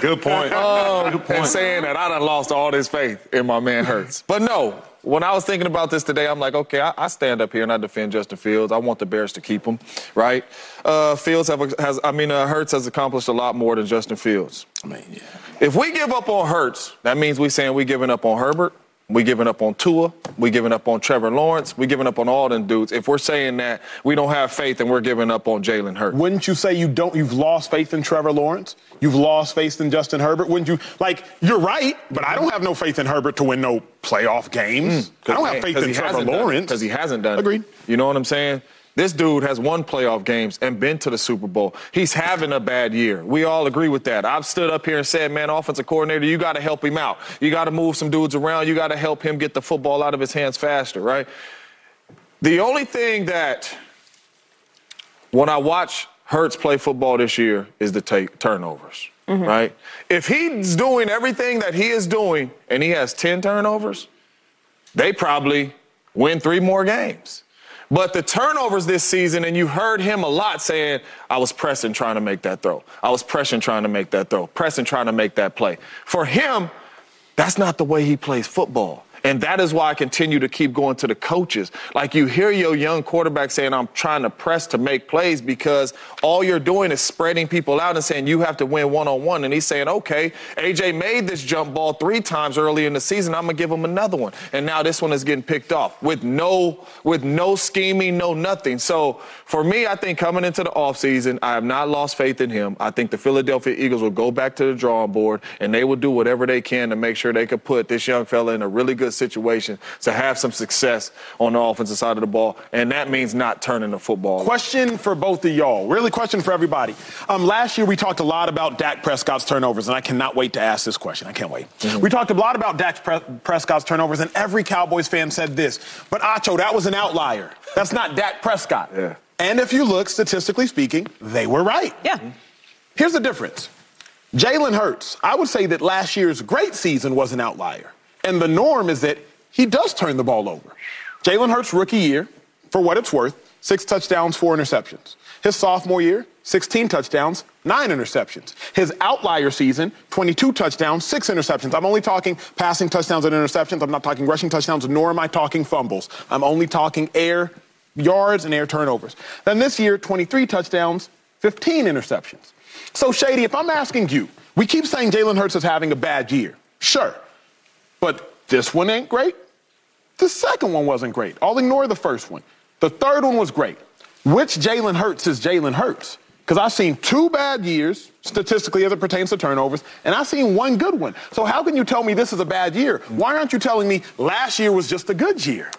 Good point. Um, <laughs> Good point. and saying that I done lost all this faith in my man Hurts. But no, when I was thinking about this today, I'm like, okay, I, I stand up here and I defend Justin Fields. I want the Bears to keep him, right? Uh, Fields have, has, I mean, uh, Hurts has accomplished a lot more than Justin Fields. I mean, yeah. If we give up on Hurts, that means we saying we giving up on Herbert. We giving up on Tua. We giving up on Trevor Lawrence. We giving up on all them dudes. If we're saying that we don't have faith and we're giving up on Jalen Hurts. Wouldn't you say you don't? You've lost faith in Trevor Lawrence. You've lost faith in Justin Herbert. Wouldn't you? Like you're right, but I don't have no faith in Herbert to win no playoff games. Mm, I don't have faith in Trevor Lawrence because he hasn't done. it. Agreed. You know what I'm saying? This dude has won playoff games and been to the Super Bowl. He's having a bad year. We all agree with that. I've stood up here and said, man, offensive coordinator, you got to help him out. You got to move some dudes around. You got to help him get the football out of his hands faster, right? The only thing that when I watch Hurts play football this year is the take turnovers, mm-hmm. right? If he's doing everything that he is doing and he has 10 turnovers, they probably win three more games. But the turnovers this season, and you heard him a lot saying, I was pressing trying to make that throw. I was pressing trying to make that throw, pressing trying to make that play. For him, that's not the way he plays football. And that is why I continue to keep going to the coaches. Like you hear your young quarterback saying, I'm trying to press to make plays because all you're doing is spreading people out and saying you have to win one on one. And he's saying, okay, AJ made this jump ball three times early in the season. I'm gonna give him another one. And now this one is getting picked off with no with no scheming, no nothing. So for me, I think coming into the offseason, I have not lost faith in him. I think the Philadelphia Eagles will go back to the drawing board and they will do whatever they can to make sure they could put this young fella in a really good situation to have some success on the offensive side of the ball. And that means not turning the football. Question for both of y'all. Really, question for everybody. Um, last year we talked a lot about Dak Prescott's turnovers, and I cannot wait to ask this question. I can't wait. We talked a lot about Dak Pre- Prescott's turnovers, and every Cowboys fan said this. But Acho, that was an outlier. That's not Dak Prescott. Yeah. And if you look, statistically speaking, they were right. Yeah. Here's the difference. Jalen Hurts, I would say that last year's great season was an outlier. And the norm is that he does turn the ball over. Jalen Hurts' rookie year, for what it's worth, six touchdowns, four interceptions. His sophomore year, 16 touchdowns, nine interceptions. His outlier season, 22 touchdowns, six interceptions. I'm only talking passing touchdowns and interceptions. I'm not talking rushing touchdowns, nor am I talking fumbles. I'm only talking air yards and air turnovers. Then this year, 23 touchdowns, 15 interceptions. So, Shady, if I'm asking you, we keep saying Jalen Hurts is having a bad year. Sure. But this one ain't great. The second one wasn't great. I'll ignore the first one. The third one was great. Which Jalen Hurts is Jalen Hurts? Because I've seen two bad years, statistically as it pertains to turnovers, and I've seen one good one. So how can you tell me this is a bad year? Why aren't you telling me last year was just a good year?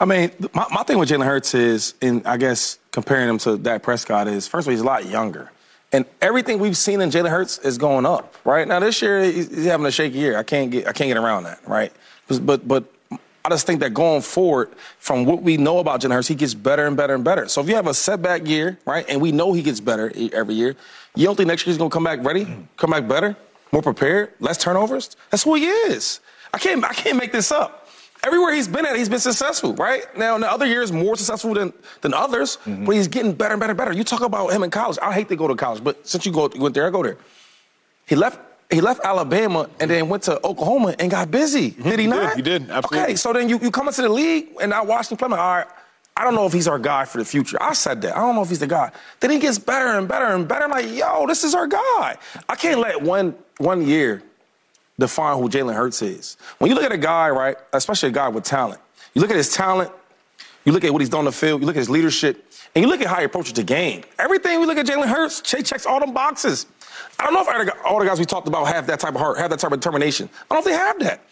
I mean, my, my thing with Jalen Hurts is, and I guess comparing him to Dak Prescott is, first of all, he's a lot younger. And everything we've seen in Jalen Hurts is going up, right? Now this year he's having a shaky year. I can't get I can't get around that, right? But but I just think that going forward, from what we know about Jalen Hurts, he gets better and better and better. So if you have a setback year, right, and we know he gets better every year, you don't think next year he's gonna come back ready, come back better, more prepared, less turnovers? That's who he is. I can't I can't make this up. Everywhere he's been at, he's been successful, right? Now, in the other years, more successful than, than others, mm-hmm. but he's getting better and better and better. You talk about him in college. I hate to go to college, but since you go you went there, I go there. He left. He left Alabama and then went to Oklahoma and got busy. Mm-hmm. Did he He did, not? he did, absolutely. Okay, so then you, you come into the league and I watched him play. Like, all right, I don't know if he's our guy for the future. I said that. I don't know if he's the guy. Then he gets better and better and better. I'm like, yo, this is our guy. I can't let one one year define who Jalen Hurts is. When you look at a guy, right, especially a guy with talent, you look at his talent, you look at what he's done on the field, you look at his leadership, and you look at how he approaches the game. Everything we look at Jalen Hurts, he checks all them boxes. I don't know if all the- guys we talked about have that type of heart, have that type of determination. I don't think they have that.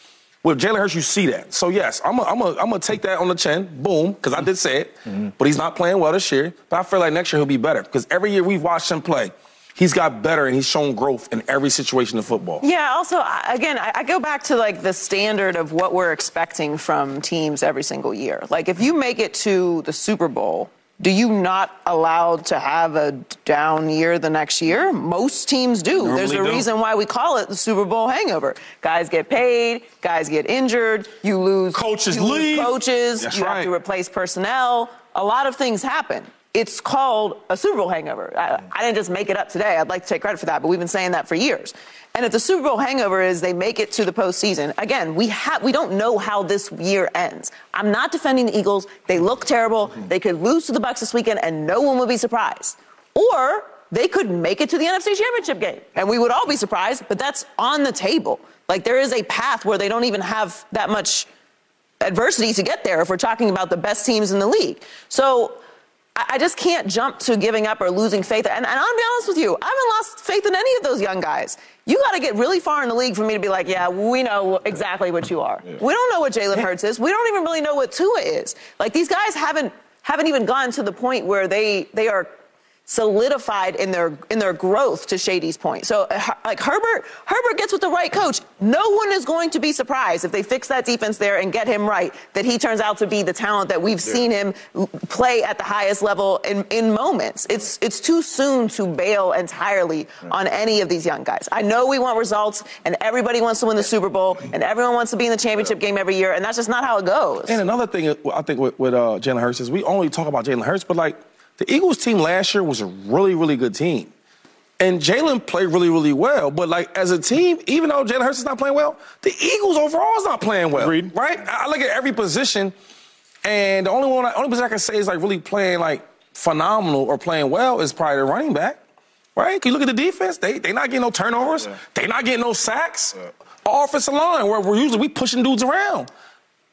With Jalen Hurts, you see that. So yes, I'm gonna take that on the chin, boom, because I did say it. Mm-hmm. But he's not playing well this year. But I feel like next year he'll be better because every year we've watched him play, he's got better and he's shown growth in every situation of football. Yeah, also, again, I I go back to like the standard of what we're expecting from teams every single year. Like, if you make it to the Super Bowl, do you not allowed to have a down year the next year? Most teams do. There's a Normally do. reason why we call it the Super Bowl hangover. Guys get paid, guys get injured, you lose Coaches you lose leave. coaches, That's you have to replace personnel. A lot of things happen. It's called a Super Bowl hangover. I, I, didn't just make it up today. I'd like to take credit for that, but we've been saying that for years. And if the Super Bowl hangover is they make it to the postseason, again, we have we don't know how this year ends. I'm not defending the Eagles. They look terrible. They could lose to the Bucks this weekend, and no one would be surprised. Or they could make it to the NFC Championship game, and we would all be surprised. But that's on the table. Like there is a path where they don't even have that much adversity to get there if we're talking about the best teams in the league. So I just can't jump to giving up or losing faith. And, and I'll be honest with you, I haven't lost faith in any of those young guys. You got to get really far in the league for me to be like, yeah, we know exactly what you are. Yeah. We don't know what Jalen Hurts is. We don't even really know what Tua is. Like these guys haven't haven't even gone to the point where they they are solidified in their in their growth to Shady's point. So uh, like Herbert Herbert gets with the right coach. No one is going to be surprised if they fix that defense there and get him right that he turns out to be the talent that we've yeah. seen him play at the highest level in, in moments. It's it's too soon to bail entirely on any of these young guys. I know we want results and everybody wants to win the Super Bowl and everyone wants to be in the championship game every year and that's just not how it goes. And another thing I think with, with uh, Jalen Hurts is we only talk about Jalen Hurts, but like the Eagles team last year was a really, really good team. And Jalen played really, really well. But like as a team, even though Jalen Hurts is not playing well, the Eagles overall is not playing well. Agreed. Right? I look at every position, and the only one, only position I can say is like really playing like phenomenal or playing well is probably the running back. Right? Can you look at the defense? They they not getting no turnovers. Yeah. They not getting no sacks. Yeah. Offensive line, where we're usually we pushing dudes around.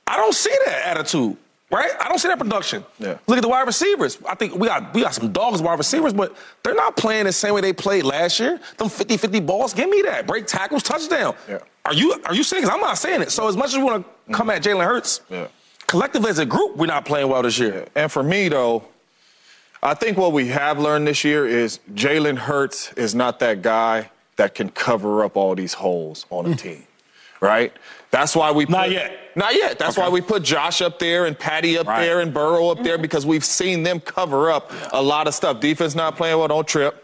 I don't see that attitude. Right? I don't see that production. Yeah. Look at the wide receivers. I think we got we got some dogs wide receivers, but they're not playing the same way they played last year. Them 50-50 balls, give me that. Break tackles, touchdown. Yeah. Are you are you saying? Cause I'm not saying it. So as much as we want to come at Jalen Hurts, yeah. collectively as a group, we're not playing well this year. And for me though, I think what we have learned this year is Jalen Hurts is not that guy that can cover up all these holes on a mm. team. Right? That's why we put, not yet. Not yet. That's okay. why we put Josh up there and Patty up right. there and Burrow up there mm-hmm. because we've seen them cover up a lot of stuff. Defense not playing well, don't trip.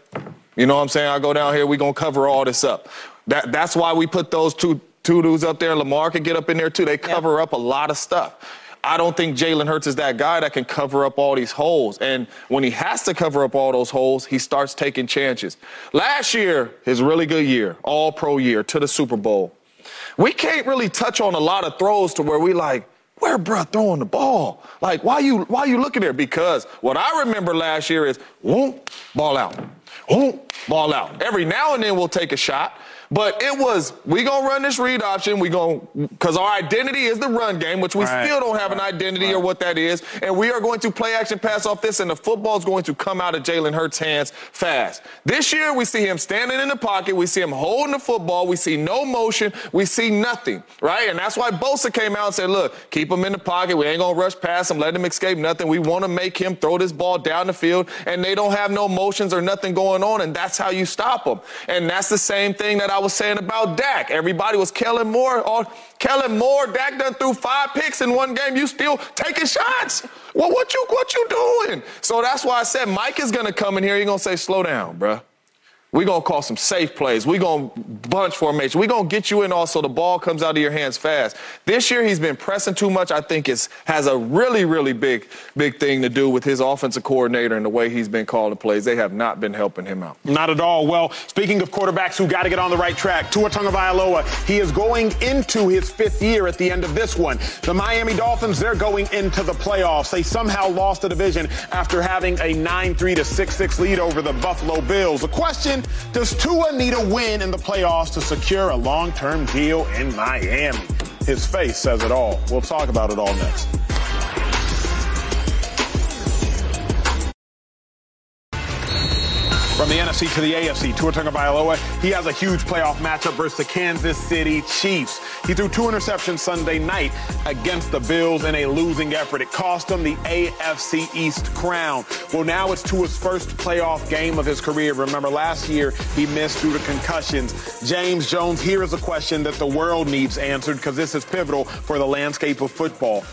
You know what I'm saying? I go down here, we gonna cover all this up. That that's why we put those two two dudes up there. Lamar can get up in there too. They cover yep. up a lot of stuff. I don't think Jalen Hurts is that guy that can cover up all these holes. And when he has to cover up all those holes, he starts taking chances. Last year, his really good year, all pro year to the Super Bowl we can't really touch on a lot of throws to where we like, where bruh throwing the ball? Like, why you why you looking there? Because what I remember last year is, whoop, ball out. Whoop, ball out. Every now and then we'll take a shot. But it was, we gonna run this read option. We gonna, cause our identity is the run game, which we right. still don't have an identity right. or what that is. And we are going to play action pass off this, and the football is going to come out of Jalen Hurts' hands fast. This year, we see him standing in the pocket. We see him holding the football. We see no motion. We see nothing, right? And that's why Bosa came out and said, look, keep him in the pocket. We ain't gonna rush past him, let him escape nothing. We wanna make him throw this ball down the field, and they don't have no motions or nothing going on, and that's how you stop them. And that's the same thing that I was saying about Dak. Everybody was Kellen Moore. Or Kellen Moore, Dak done threw five picks in one game. You still taking shots? Well, what you what you doing? So that's why I said Mike is gonna come in here. He's gonna say, slow down, bruh. We're going to call some safe plays. We're going to bunch formation. We're going to get you in also the ball comes out of your hands fast. This year he's been pressing too much. I think it has a really, really big, big thing to do with his offensive coordinator and the way he's been calling plays. They have not been helping him out. Not at all. Well, speaking of quarterbacks who got to get on the right track, Tua Tagovailoa, he is going into his fifth year at the end of this one. The Miami Dolphins, they're going into the playoffs. They somehow lost the division after having a 9-3 to 6-6 lead over the Buffalo Bills. The question does Tua need a win in the playoffs to secure a long-term deal in Miami? His face says it all. We'll talk about it all next. From the NFC to the AFC, Tua Tagovailoa, he has a huge playoff matchup versus the Kansas City Chiefs. He threw two interceptions Sunday night against the Bills in a losing effort. It cost him the AFC East crown. Well, now it's Tua's first playoff game of his career. Remember, last year he missed due to concussions. James Jones, here is a question that the world needs answered because this is pivotal for the landscape of football.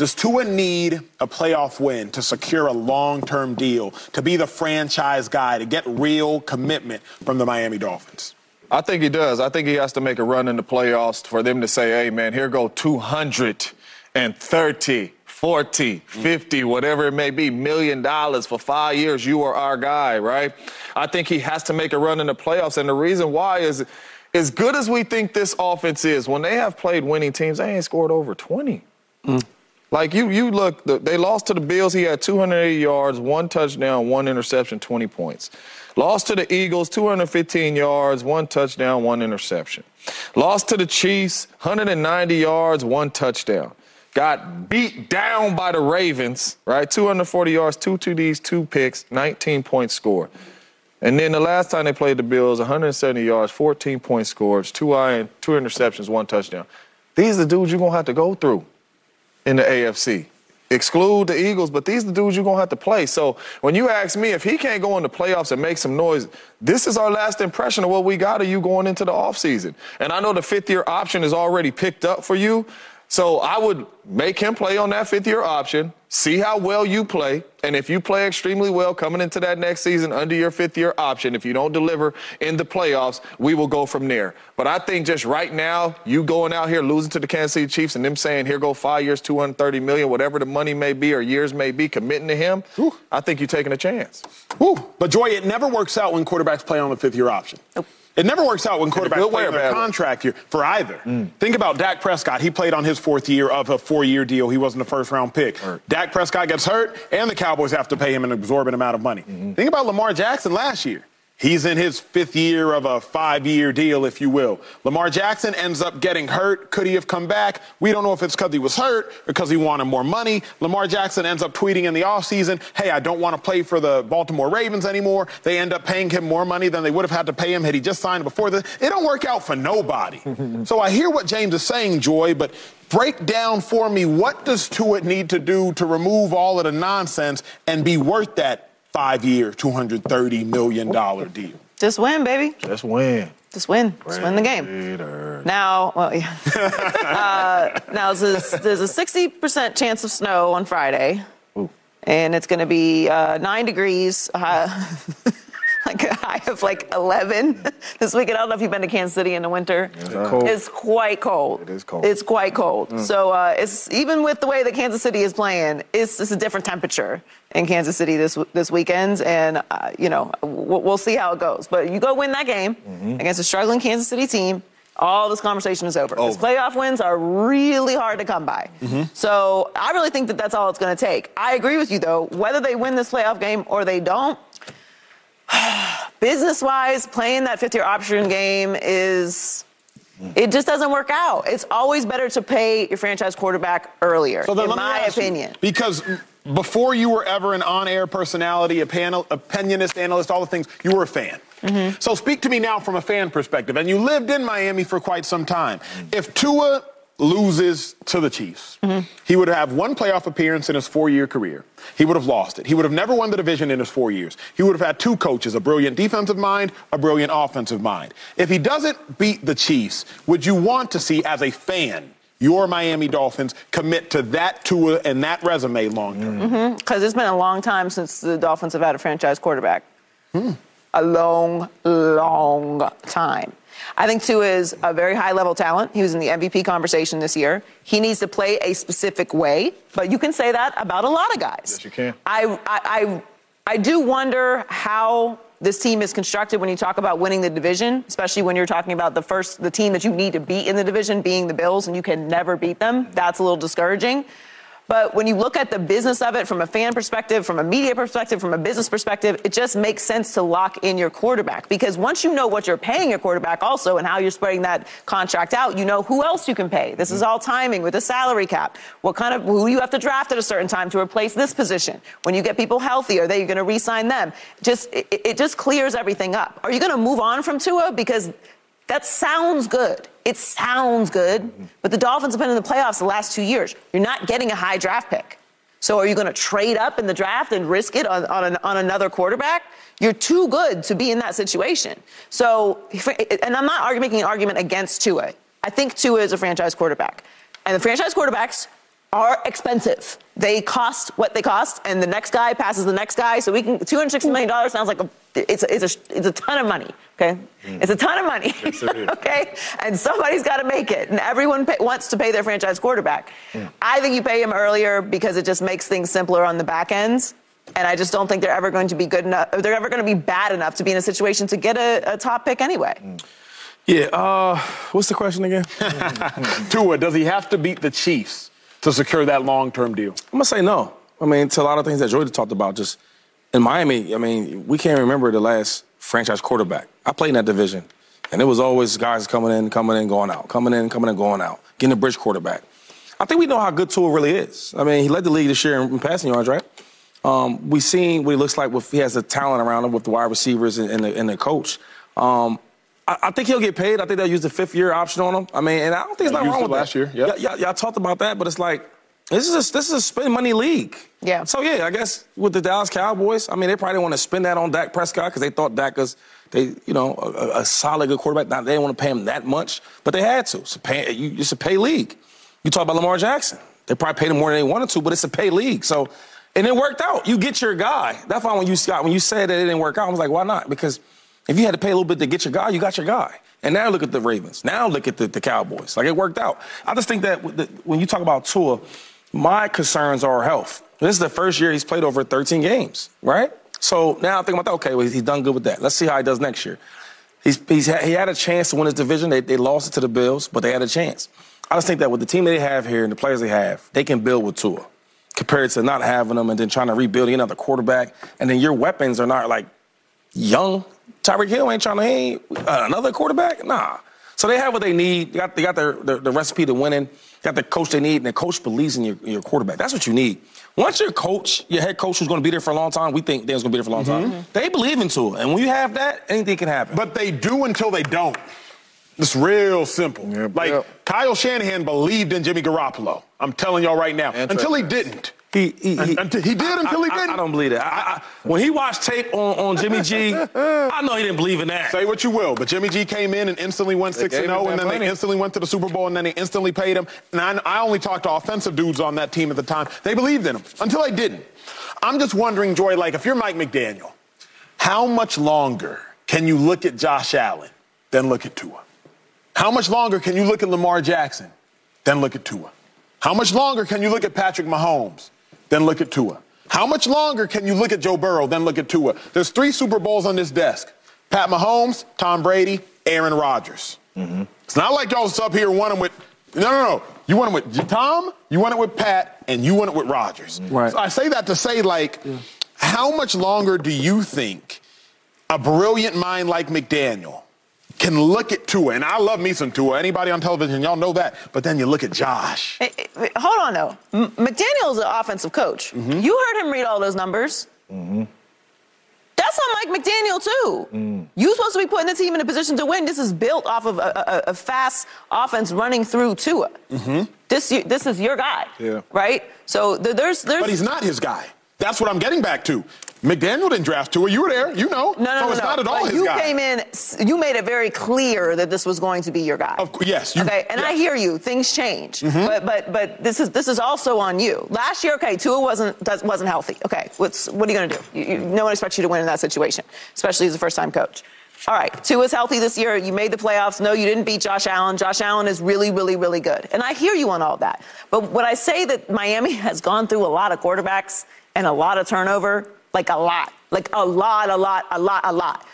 Does Tua need a playoff win to secure a long term deal, to be the franchise guy, to get real commitment from the Miami Dolphins? I think he does. I think he has to make a run in the playoffs for them to say, hey, man, here go 230 40, 50, whatever it may be, million dollars for five years. You are our guy, right? I think he has to make a run in the playoffs. And the reason why is as good as we think this offense is, when they have played winning teams, they ain't scored over 20. Mm. Like you, you look. They lost to the Bills. He had 280 yards, one touchdown, one interception, 20 points. Lost to the Eagles, 215 yards, one touchdown, one interception. Lost to the Chiefs, 190 yards, one touchdown. Got beat down by the Ravens, right? 240 yards, two TDs, two picks, 19 point score. And then the last time they played the Bills, 170 yards, 14 point scores, two iron, two interceptions, one touchdown. These are the dudes you're gonna have to go through in the AFC. Exclude the Eagles, but these are the dudes you're gonna have to play. So when you ask me if he can't go in the playoffs and make some noise, this is our last impression of what we got of you going into the offseason. And I know the fifth year option is already picked up for you, so I would make him play on that fifth year option, see how well you play, and if you play extremely well coming into that next season under your fifth year option, if you don't deliver in the playoffs, we will go from there. But I think just right now, you going out here losing to the Kansas City Chiefs and them saying, here go five years, 230 million, whatever the money may be or years may be, committing to him, Ooh. I think you're taking a chance. Ooh. But Joy, it never works out when quarterbacks play on the fifth year option. Nope. It never works out when quarterbacks play their contract year for either. Mm. Think about Dak Prescott. He played on his fourth year of a four-year deal. He wasn't a first-round pick. Hurt. Dak Prescott gets hurt, and the Cowboys have to pay him an exorbitant amount of money. Mm-hmm. Think about Lamar Jackson last year. He's in his fifth year of a five year deal, if you will. Lamar Jackson ends up getting hurt. Could he have come back? We don't know if it's because he was hurt or because he wanted more money. Lamar Jackson ends up tweeting in the offseason, hey, I don't want to play for the Baltimore Ravens anymore. They end up paying him more money than they would have had to pay him had he just signed before this. It don't work out for nobody. <laughs> so I hear what James is saying, Joy, but break down for me what does Tua need to do to remove all of the nonsense and be worth that five year, $230 million deal. Just win, baby. Just win. Just win. Just win the game. Now, well, yeah. <laughs> uh, now there's, there's, a 60% chance of snow on Friday, Ooh. and it's going to be uh, nine degrees. Uh, <laughs> like a <laughs> high of like 11 <laughs> this weekend. I don't know if you've been to Kansas City in the winter. It's, cold. it's quite cold. It is cold. It's quite cold. Mm. So uh, it's even with the way that Kansas City is playing, it's, it's a different temperature in Kansas City this this weekend, and uh, you know we'll, we'll, see how it goes. But you go win that game mm-hmm. against a struggling Kansas City team. All this conversation is over. Because playoff wins are really hard to come by. Mm-hmm. So I really think that that's all it's going to take. I agree with you, though. Whether they win this playoff game or they don't, <sighs> business wise, playing that fifth year option game is. It just doesn't work out. It's always better to pay your franchise quarterback earlier, so in my opinion. You, because before you were ever an on-air personality, a panel, opinionist, analyst, all the things, you were a fan. Mm-hmm. So speak to me now from a fan perspective. And you lived in Miami for quite some time. If Tua loses to the Chiefs, mm-hmm. he would have one playoff appearance in his four year career. He would have lost it. He would have never won the division in his four years. He would have had two coaches, a brilliant defensive mind, a brilliant offensive mind. If he doesn't beat the Chiefs, would you want to see, as a fan, your Miami Dolphins commit to that tour and that resume long term? Because mm-hmm. it's been a long time since the Dolphins have had a franchise quarterback. Hmm. A long, long time. I think Tua is a very high level talent. He was in the MVP conversation this year. He needs to play a specific way, but you can say that about a lot of guys. Yes, you can. I, I, I, I do wonder how this team is constructed when you talk about winning the division, especially when you're talking about the first, the team that you need to beat in the division being the Bills and you can never beat them. That's a little discouraging. But when you look at the business of it from a fan perspective, from a media perspective, from a business perspective, it just makes sense to lock in your quarterback. Because once you know what you're paying your quarterback also and how you're spreading that contract out, you know who else you can pay. This is mm-hmm. all timing with a salary cap. What kind of, who you have to draft at a certain time to replace this position. When you get people healthy, are they going to re-sign them? Just, it, it just clears everything up. Are you going to move on from Tua? Because that sounds good. It sounds good, mm-hmm. but the Dolphins have been in the playoffs the last two years. You're not getting a high draft pick. So are you going to trade up in the draft and risk it on, on, an, on, another quarterback? You're too good to be in that situation. So, and I'm not making an argument against Tua. I think Tua is a franchise quarterback. And the franchise quarterbacks are expensive. They cost what they cost, and the next guy passes the next guy. So we can two hundred sixty million dollars sounds like a it's a, it's a it's a ton of money. Okay, mm. it's a ton of money. <laughs> Yes, okay, and somebody's got to make it, and everyone pay, wants to pay their franchise quarterback. Mm. I think you pay him earlier because it just makes things simpler on the back ends. And I just don't think they're ever going to be good enough. They're ever going to be bad enough to be in a situation to get a, a top pick anyway. Mm. Yeah. Uh, what's the question again? <laughs> Tua, does he have to beat the Chiefs to secure that long-term deal? I'm gonna say no. I mean, to a lot of things that Jordan talked about, just in Miami. I mean, we can't remember the last franchise quarterback. I played in that division, and it was always guys coming in, coming in, going out, coming in, coming in, going out, getting a bridge quarterback. I think we know how good Tua really is. I mean, he led the league this year in passing yards, right? Um, we've seen what he looks like with he has the talent around him with the wide receivers and, and, the, and the, coach. Um, I, I, think he'll get paid. I think they'll use the fifth year option on him. I mean, and I don't think there's nothing wrong with last that. year. Yeah, yeah, y'all talked about that, but it's like this is a, this is a spend money league. Yeah. So yeah, I guess with the Dallas Cowboys, I mean, they probably want to spend that on Dak Prescott because they thought Dak was they, you know, a, a solid good quarterback. Now they didn't want to pay him that much, but they had to. It's a pay, you, it's a pay league. You talk about Lamar Jackson. They probably paid him more than they wanted to, but it's a pay league. So and it worked out. You get your guy. That's why when you Scott, when you said that it didn't work out, I was like, why not? Because if you had to pay a little bit to get your guy, you got your guy. And now look at the Ravens. Now look at the, the Cowboys. Like it worked out. I just think that when you talk about Tua, my concerns are health. This is the first year he's played over 13 games, right? So now I think about that. Okay, well, he's done good with that. Let's see how he does next year. He's, he's he had a chance to win his division. They, they lost it to the Bills, but they had a chance. I just think that with the team they have here and the players they have, they can build with Tua compared to not having them and then trying to rebuild another quarterback. And then your weapons are not like young. Tyreek Hill ain't trying to, hey, uh, another quarterback? Nah. So they have what they need. They got, they got their, their, the recipe to winning. They got the coach they need, and the coach believes in your, your quarterback. That's what you need. Once your coach, your head coach who's going to be there for a long time, we think Dan's going to be there for a long mm-hmm. time. They believe in Tua. And when you have that, anything can happen. But they do until they don't. It's real simple. Yep, like yep. Kyle Shanahan believed in Jimmy Garoppolo. I'm telling y'all right now. Until he didn't. He, he, he, until, he did I, until he didn't. I, I don't believe that. I, when he watched tape on, on Jimmy G, <laughs> I know he didn't believe in that. Say what you will, but Jimmy G came in and instantly went six and zero, oh, and then they instantly went to the Super Bowl, and then they instantly paid him. And I, I only talked to offensive dudes on that team at the time. They believed in him until they didn't. I'm just wondering, Joy, like if you're Mike McDaniel, how much longer can you look at Josh Allen, than look at Tua? How much longer can you look at Lamar Jackson, than look at Tua? How much longer can you look at Patrick Mahomes? Then look at Tua. How much longer can you look at Joe Burrow, then look at Tua? There's three Super Bowls on this desk Pat Mahomes, Tom Brady, Aaron Rodgers. Mm-hmm. It's not like y'all up here won them with. No, no, no. You won it with Tom, you won it with Pat, and you won it with Rodgers. Right. So I say that to say, like, yeah. how much longer do you think a brilliant mind like McDaniel can look at Tua, and I love me some Tua. Anybody on television, y'all know that. But then you look at Josh. Hey, hey, hold on, though. M- McDaniel's an offensive coach. Mm-hmm. You heard him read all those numbers. Mm-hmm. That's on Mike McDaniel too. Mm. You're supposed to be putting the team in a position to win. This is built off of a, a, a fast offense running through Tua. Mm-hmm. This this is your guy, yeah. right? So there's there's. But he's not his guy. That's what I'm getting back to. McDaniel didn't draft Tua. You were there. You know. No, no, so no. it's no. not at all but his you guy. came in. You made it very clear that this was going to be your guy. Of, yes. You, okay. And yes. I hear you. Things change. Mm-hmm. But but but this is this is also on you. Last year, okay, Tua wasn't wasn't healthy. Okay. What's what are you going to do? You, you, no one expects you to win in that situation, especially as a first time coach. All right, Tua's healthy this year. You made the playoffs. No, you didn't beat Josh Allen. Josh Allen is really, really, really good. And I hear you on all that. But when I say that Miami <laughs> has gone through a lot of quarterbacks and a lot of turnover, like a lot, like a lot, a lot, a lot, a lot.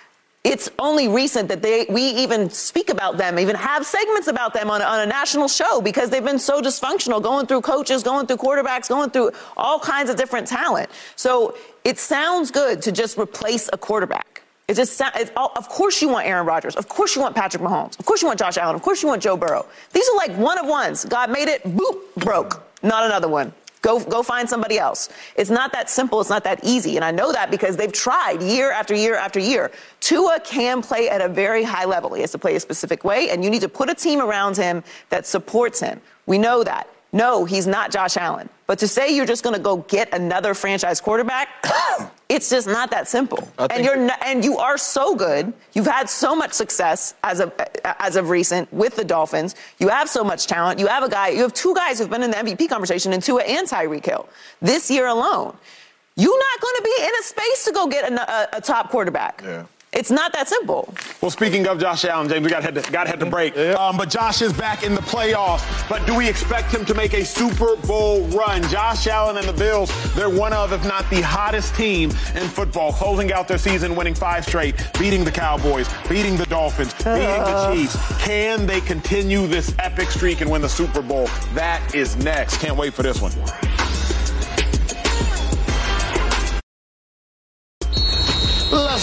It's only recent that they, we even speak about them, even have segments about them on, on a national show because they've been so dysfunctional, going through coaches, going through quarterbacks, going through all kinds of different talent. So it sounds good to just replace a quarterback. It just it's all, oh, of course you want Aaron Rodgers. Of course you want Patrick Mahomes. Of course you want Josh Allen. Of course you want Joe Burrow. These are like one of ones. God made it, boop, broke. Not another one. Go, go find somebody else. It's not that simple. It's not that easy. And I know that because they've tried year after year after year. Tua can play at a very high level. He has to play a specific way, and you need to put a team around him that supports him. We know that. No, he's not Josh Allen. But to say you're just going to go get another franchise quarterback, <coughs> it's just not that simple. And you're not, and you are so good. You've had so much success as of as of recent with the Dolphins. You have so much talent. You have a guy. You have two guys who've been in the MVP conversation, and Tua and Tyreek Hill this year alone. You're not going to be in a space to go get a, a, a top quarterback. Yeah. It's not that simple. Well, speaking of Josh Allen, James, we got to head to, got to, head to break. Yeah. Um, but Josh is back in the playoffs. But do we expect him to make a Super Bowl run? Josh Allen and the Bills, they're one of, if not the hottest team in football, closing out their season, winning five straight, beating the Cowboys, beating the Dolphins, beating the Chiefs. Can they continue this epic streak and win the Super Bowl? That is next. Can't wait for this one.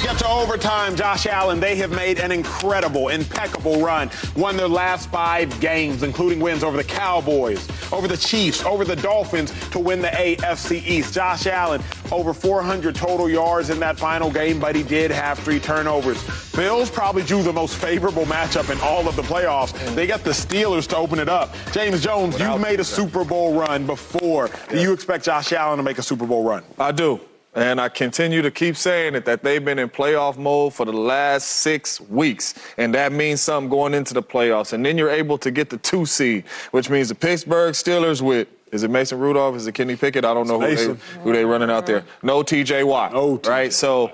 Get to overtime. Josh Allen, they have made an incredible, impeccable run. Won their last five games, including wins over the Cowboys, over the Chiefs, over the Dolphins to win the AFC East. Josh Allen, over 400 total yards in that final game, but he did have three turnovers. Bills probably drew the most favorable matchup in all of the playoffs. They got the Steelers to open it up. James Jones, you've made a Super Bowl run before. Do you expect Josh Allen to make a Super Bowl run? I do. And I continue to keep saying it that they've been in playoff mode for the last six weeks. And that means something going into the playoffs. And then you're able to get the two seed, which means the Pittsburgh Steelers with is it Mason Rudolph? Is it Kenny Pickett? I don't know who they, who they running out there. No TJ Watt. No TJ. Right? So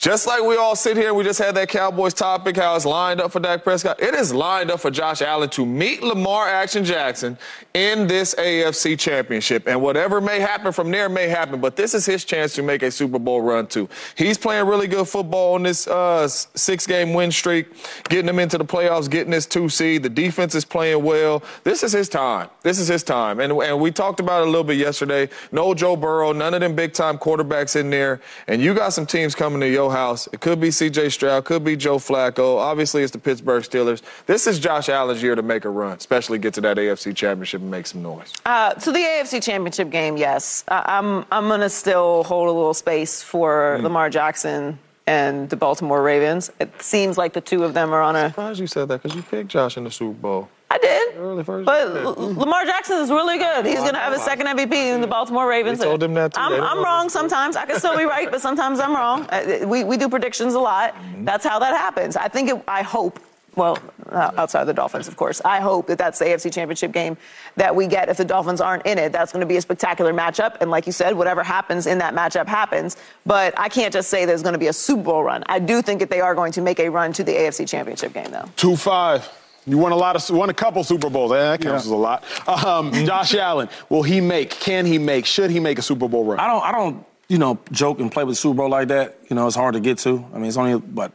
just like we all sit here, we just had that Cowboys topic, how it's lined up for Dak Prescott. It is lined up for Josh Allen to meet Lamar Action Jackson in this AFC championship. And whatever may happen from there may happen, but this is his chance to make a Super Bowl run, too. He's playing really good football on this uh, six game win streak, getting them into the playoffs, getting this two seed. The defense is playing well. This is his time. This is his time. And, and we talked about it a little bit yesterday. No Joe Burrow, none of them big time quarterbacks in there. And you got some teams coming to your house. It could be CJ Stroud, could be Joe Flacco. Obviously, it's the Pittsburgh Steelers. This is Josh Allen's year to make a run, especially get to that AFC championship and make some noise. Uh, so the AFC Championship game, yes, uh, I'm I'm gonna still hold a little space for Mm. Lamar Jackson and the Baltimore Ravens. It seems like the two of them are on a. surprised you said that because you picked Josh in the Super Bowl. I did, Early first but you. L- Lamar Jackson is really good. He's gonna have his know. second MVP in the Baltimore Ravens. They told him that, too. I'm, I'm wrong sometimes. I can still be right, but sometimes I'm wrong. Uh, We we do predictions a lot. Mm-hmm. That's how that happens. I think. It, I hope. Well, uh, outside of the Dolphins, of course. I hope that that's the AFC Championship game that we get if the Dolphins aren't in it. That's going to be a spectacular matchup. And like you said, whatever happens in that matchup happens. But I can't just say there's going to be a Super Bowl run. I do think that they are going to make a run to the AFC Championship game, though. Two five. You won a lot of won a couple Super Bowls. Eh, that counts as a lot. Um, Josh Allen, will he make? Can he make? Should he make a Super Bowl run? I don't, I don't, you know, joke and play with Super Bowl like that. You know, it's hard to get to. I mean, it's only but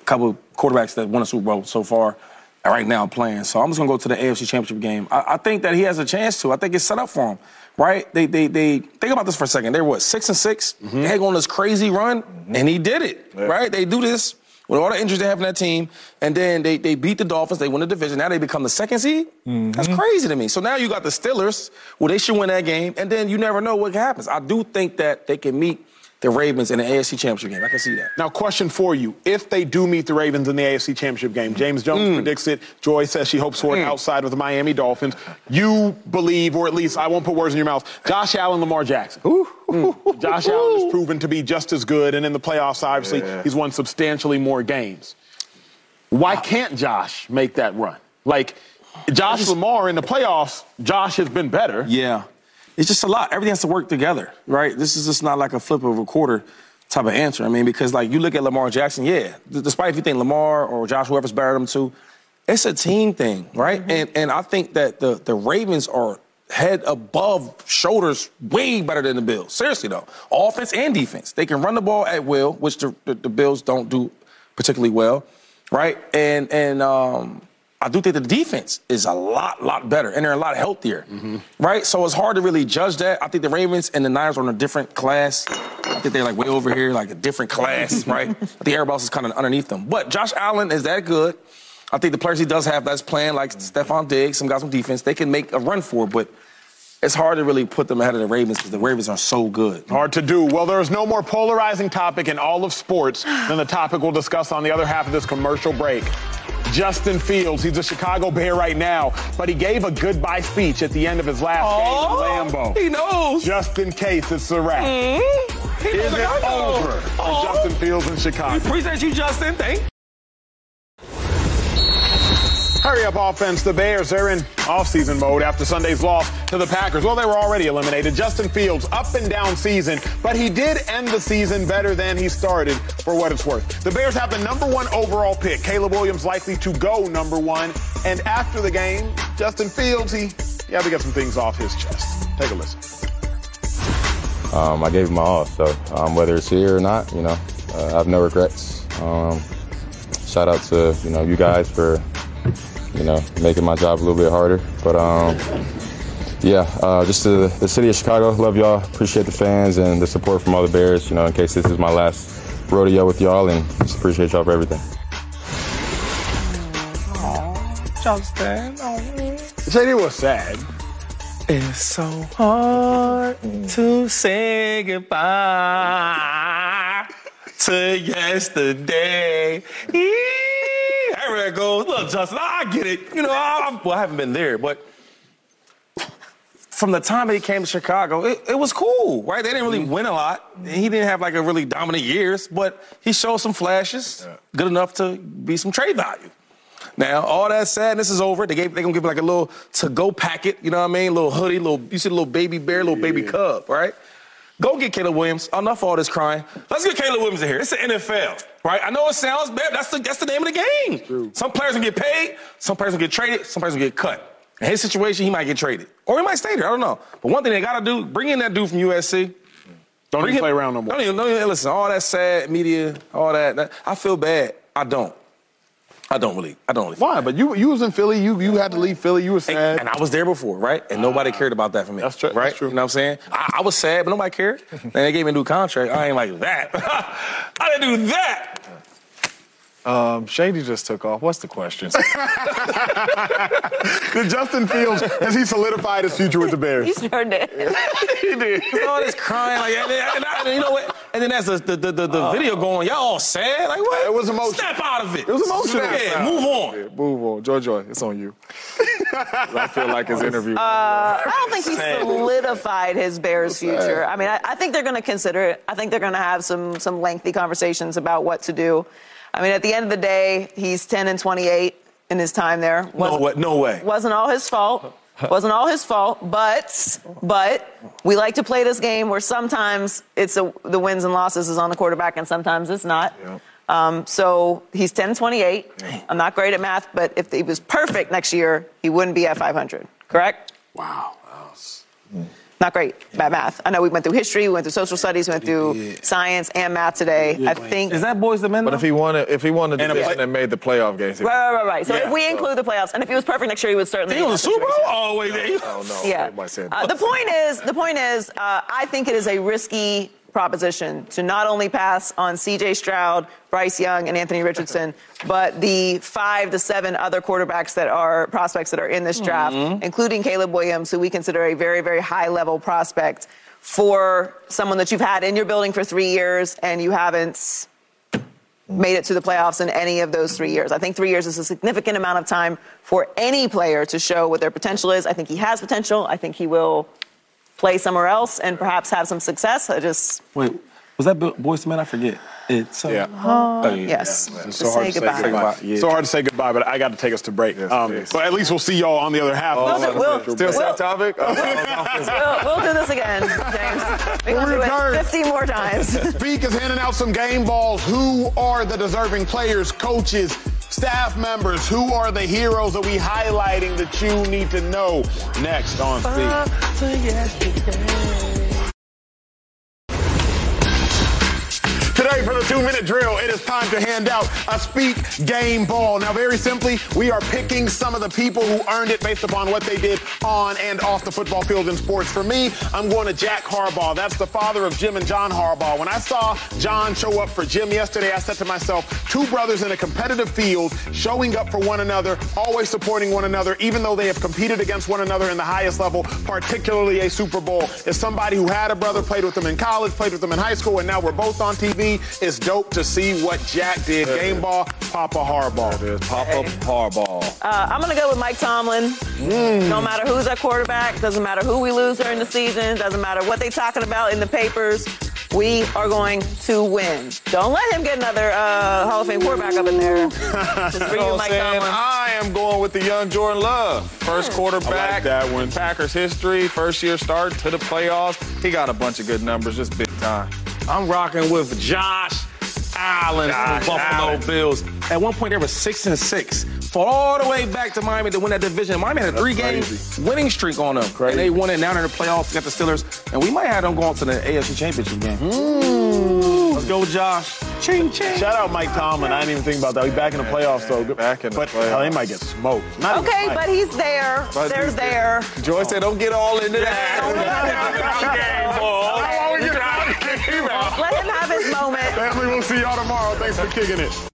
a couple quarterbacks that won a Super Bowl so far right now playing. So I'm just gonna go to the AFC Championship game. I, I think that he has a chance to. I think it's set up for him. Right? They, they, they think about this for a second. They were what six and 6 They had on this crazy run, and he did it. Right? They do this with all the injuries they have in that team, and then they, they beat the Dolphins. They win the division. Now they become the second seed. Mm-hmm. That's crazy to me. So now you got the Steelers. Well, they should win that game, and then you never know what happens. I do think that they can meet the Ravens in the AFC Championship game. I can see that. Now, question for you: If they do meet the Ravens in the AFC Championship game, James Jones predicts it. Joy says she hopes for it outside of the Miami Dolphins. You believe, or at least I won't put words in your mouth. Josh Allen, Lamar Jackson. Mm. Josh Allen has proven to be just as good, and in the playoffs, obviously, Yeah. he's won substantially more games. Why can't Josh make that run? Like Josh Lamar in the playoffs, Josh has been better. Yeah. It's just a lot. Everything has to work together, right? This is just not like a flip of a quarter type of answer. I mean, because like you look at Lamar Jackson, yeah, despite if you think Lamar or Josh, whoever's better than them two, it's a team thing, right? And and I think that the the Ravens are head above shoulders way better than the Bills. Seriously though, offense and defense, they can run the ball at will, which the, the, the Bills don't do particularly well, right? And and um, I do think the defense is a lot, lot better, and they're a lot healthier, right? So it's hard to really judge that. I think the Ravens and the Niners are in a different class. I think they're like way over here, like a different class, <laughs> right? I think everybody is kind of underneath them. But Josh Allen is that good. I think the players he does have that's playing, like Stefon Diggs, some guys on defense, they can make a run for it, but it's hard to really put them ahead of the Ravens because the Ravens are so good. Hard to do. Well, there is no more polarizing topic in all of sports than the topic we'll discuss on the other half of this commercial break. Justin Fields. He's a Chicago Bear right now, but he gave a goodbye speech at the end of his last oh, game in Lambeau. He knows. Just in case it's a wrap. Mm-hmm. Is it over for oh. Justin Fields in Chicago? We appreciate you, Justin. Thank Hurry up offense. The Bears are in offseason mode after Sunday's loss to the Packers. Well, they were already eliminated. Justin Fields, up and down season, but he did end the season better than he started for what it's worth. The Bears have the number one overall pick. Caleb Williams likely to go number one. And after the game, Justin Fields, he, he had to get some things off his chest. Take a listen. Um, I gave him my all, so um, whether it's here or not, you know, uh, I have no regrets. Um, shout out to you know you guys for you know, making my job a little bit harder. But um, yeah, uh, just the, the city of Chicago, love y'all. Appreciate the fans and the support from all the Bears. You know, in case this is my last rodeo with y'all, and just appreciate y'all for everything. Justin, JD was sad. It's so hard to say goodbye to yesterday there it goes. Look, Justin, I get it. You know, I, well, I haven't been there, but from the time that he came to Chicago, it, it was cool, right? They didn't really mm-hmm. win a lot. He didn't have like a really dominant years, but he showed some flashes, good enough to be some trade value. Now, all that sadness is over. They gave they gonna give like a little to-go packet, you know what I mean? Little hoodie, little you see a little baby bear, little baby cub, right? Go get Caleb Williams. Enough of all this crying. Let's get Caleb Williams in here. It's the NFL, right? I know it sounds bad. That's the that's the name of the game. True. Some players will get paid. Some players will get traded. Some players will get cut. In his situation, he might get traded, or he might stay there. I don't know. But one thing they gotta do: bring in that dude from USC. Don't even play around no more. Don't even, don't even listen. All that sad media, all that, that. I feel bad. I don't. I don't really. I don't really. Why? But you you was in Philly. You you had to leave Philly. You were sad. And, and I was there before, right? And nobody cared about that for me. That's true. Right? That's true. You know what I'm saying? I, I was sad, but nobody cared. <laughs> and they gave me a new contract. I ain't like that. <laughs> I didn't do that. Um, Shady just took off. What's the question? <laughs> Did Justin Fields has he solidified his future with the Bears? He sure did. he did. All this crying, like, and, and, and, you know what? And then as the the, the, the uh, video going, y'all all sad, like what? It was emotional. Snap out of it. It was emotional. Yeah, move on. Yeah, move on, Joy Joy. It's on you. <laughs> I feel like his interview. Uh, I don't think he solidified his Bears future. I mean, I, I think they're going to consider it. I think they're going to have some some lengthy conversations about what to do. I mean, at the end of the day, he's 10 and 28 in his time there. Wasn't, no way. No way. Wasn't all his fault. Wasn't all his fault, but but we like to play this game where sometimes it's a, the wins and losses is on the quarterback and sometimes it's not. Yep. Um, so he's 10 28. I'm not great at math, but if he was perfect next year, he wouldn't be at 500. Correct? Wow. Wow not great at math. I know we went through history, we went through social studies, we went through yeah. science and math today. I think is that boys the Men? But if he wanted, if he wanted the division play- and made the playoff games, right, right, right, right. So yeah, if we so. include the playoffs, and if he was perfect next year, he would certainly. He was Super Bowl. Oh wait, there. Oh no. Yeah. Uh, the point is, the point is, uh, I think it is a risky proposition to not only pass on CJ Stroud, Bryce Young, and Anthony Richardson, but the five to seven other quarterbacks that are prospects that are in this draft, mm-hmm. including Caleb Williams, who we consider a very, very high level prospect for someone that you've had in your building for three years and you haven't made it to the playoffs in any of those three years. I think three years is a significant amount of time for any player to show what their potential is. I think he has potential. I think he will play somewhere else and perhaps have some success. I just wait. Was that Boyz Man? I forget. It's yeah. Oh, yes. Yeah, it's so hard to say goodbye. goodbye. Yeah. So hard to say goodbye, but I got to take us to break. Yes, um, yes. But at least we'll see y'all on the other half. Oh, we'll, we'll, still we'll, topic. we'll, we'll, do this again, James. We're going to do it 50 more times. Speak is handing out some game balls. Who are the deserving players, coaches, staff members? Who are the heroes that we highlighting that you need to know? Next on Speak. Two minute drill, it is time to hand out a speak game ball. Now, very simply, we are picking some of the people who earned it based upon what they did on and off the football field in sports. For me, I'm going to Jack Harbaugh. That's the father of Jim and John Harbaugh. When I saw John show up for Jim yesterday, I said to myself, two brothers in a competitive field showing up for one another, always supporting one another, even though they have competed against one another in the highest level, particularly a Super Bowl. Is somebody who had a brother, played with them in college, played with them in high school, and now we're both on TV is dope to see what Jack did. Game ball, Papa Harbaugh. It is Papa Harbaugh. Uh, I'm going to go with Mike Tomlin. Mm. No matter who's our quarterback, doesn't matter who we lose during the season, doesn't matter what they talking about in the papers. We are going to win. Don't let him get another uh, Hall of Fame quarterback up in there. <laughs> Just for You know Mike I'm saying? Tomlin. I am going with the young Jordan Love. First quarterback, that one. Packers history, first year start to the playoffs. He got a bunch of good numbers, just big time. I'm rocking with Josh Allen Josh Buffalo Allen. Bills. At one point, they were six and six. Fought all the way back to Miami to win that division. Miami had a three-game winning streak on them, Crazy. and they won it. Now in the playoffs. Got the Steelers, and we might have them going to the AFC Championship game. Hmm. Let's go, Josh. Ching ching. Shout out Mike Tomlin. I didn't even think about that. He's back in the playoffs, though. Back in the but playoffs. hell, they might get smoked. Not Okay, but he's there. But They're he's there. Joy said, don't get all into that. <laughs> Let him have his moment. Family, we'll see y'all tomorrow. Thanks for kicking it.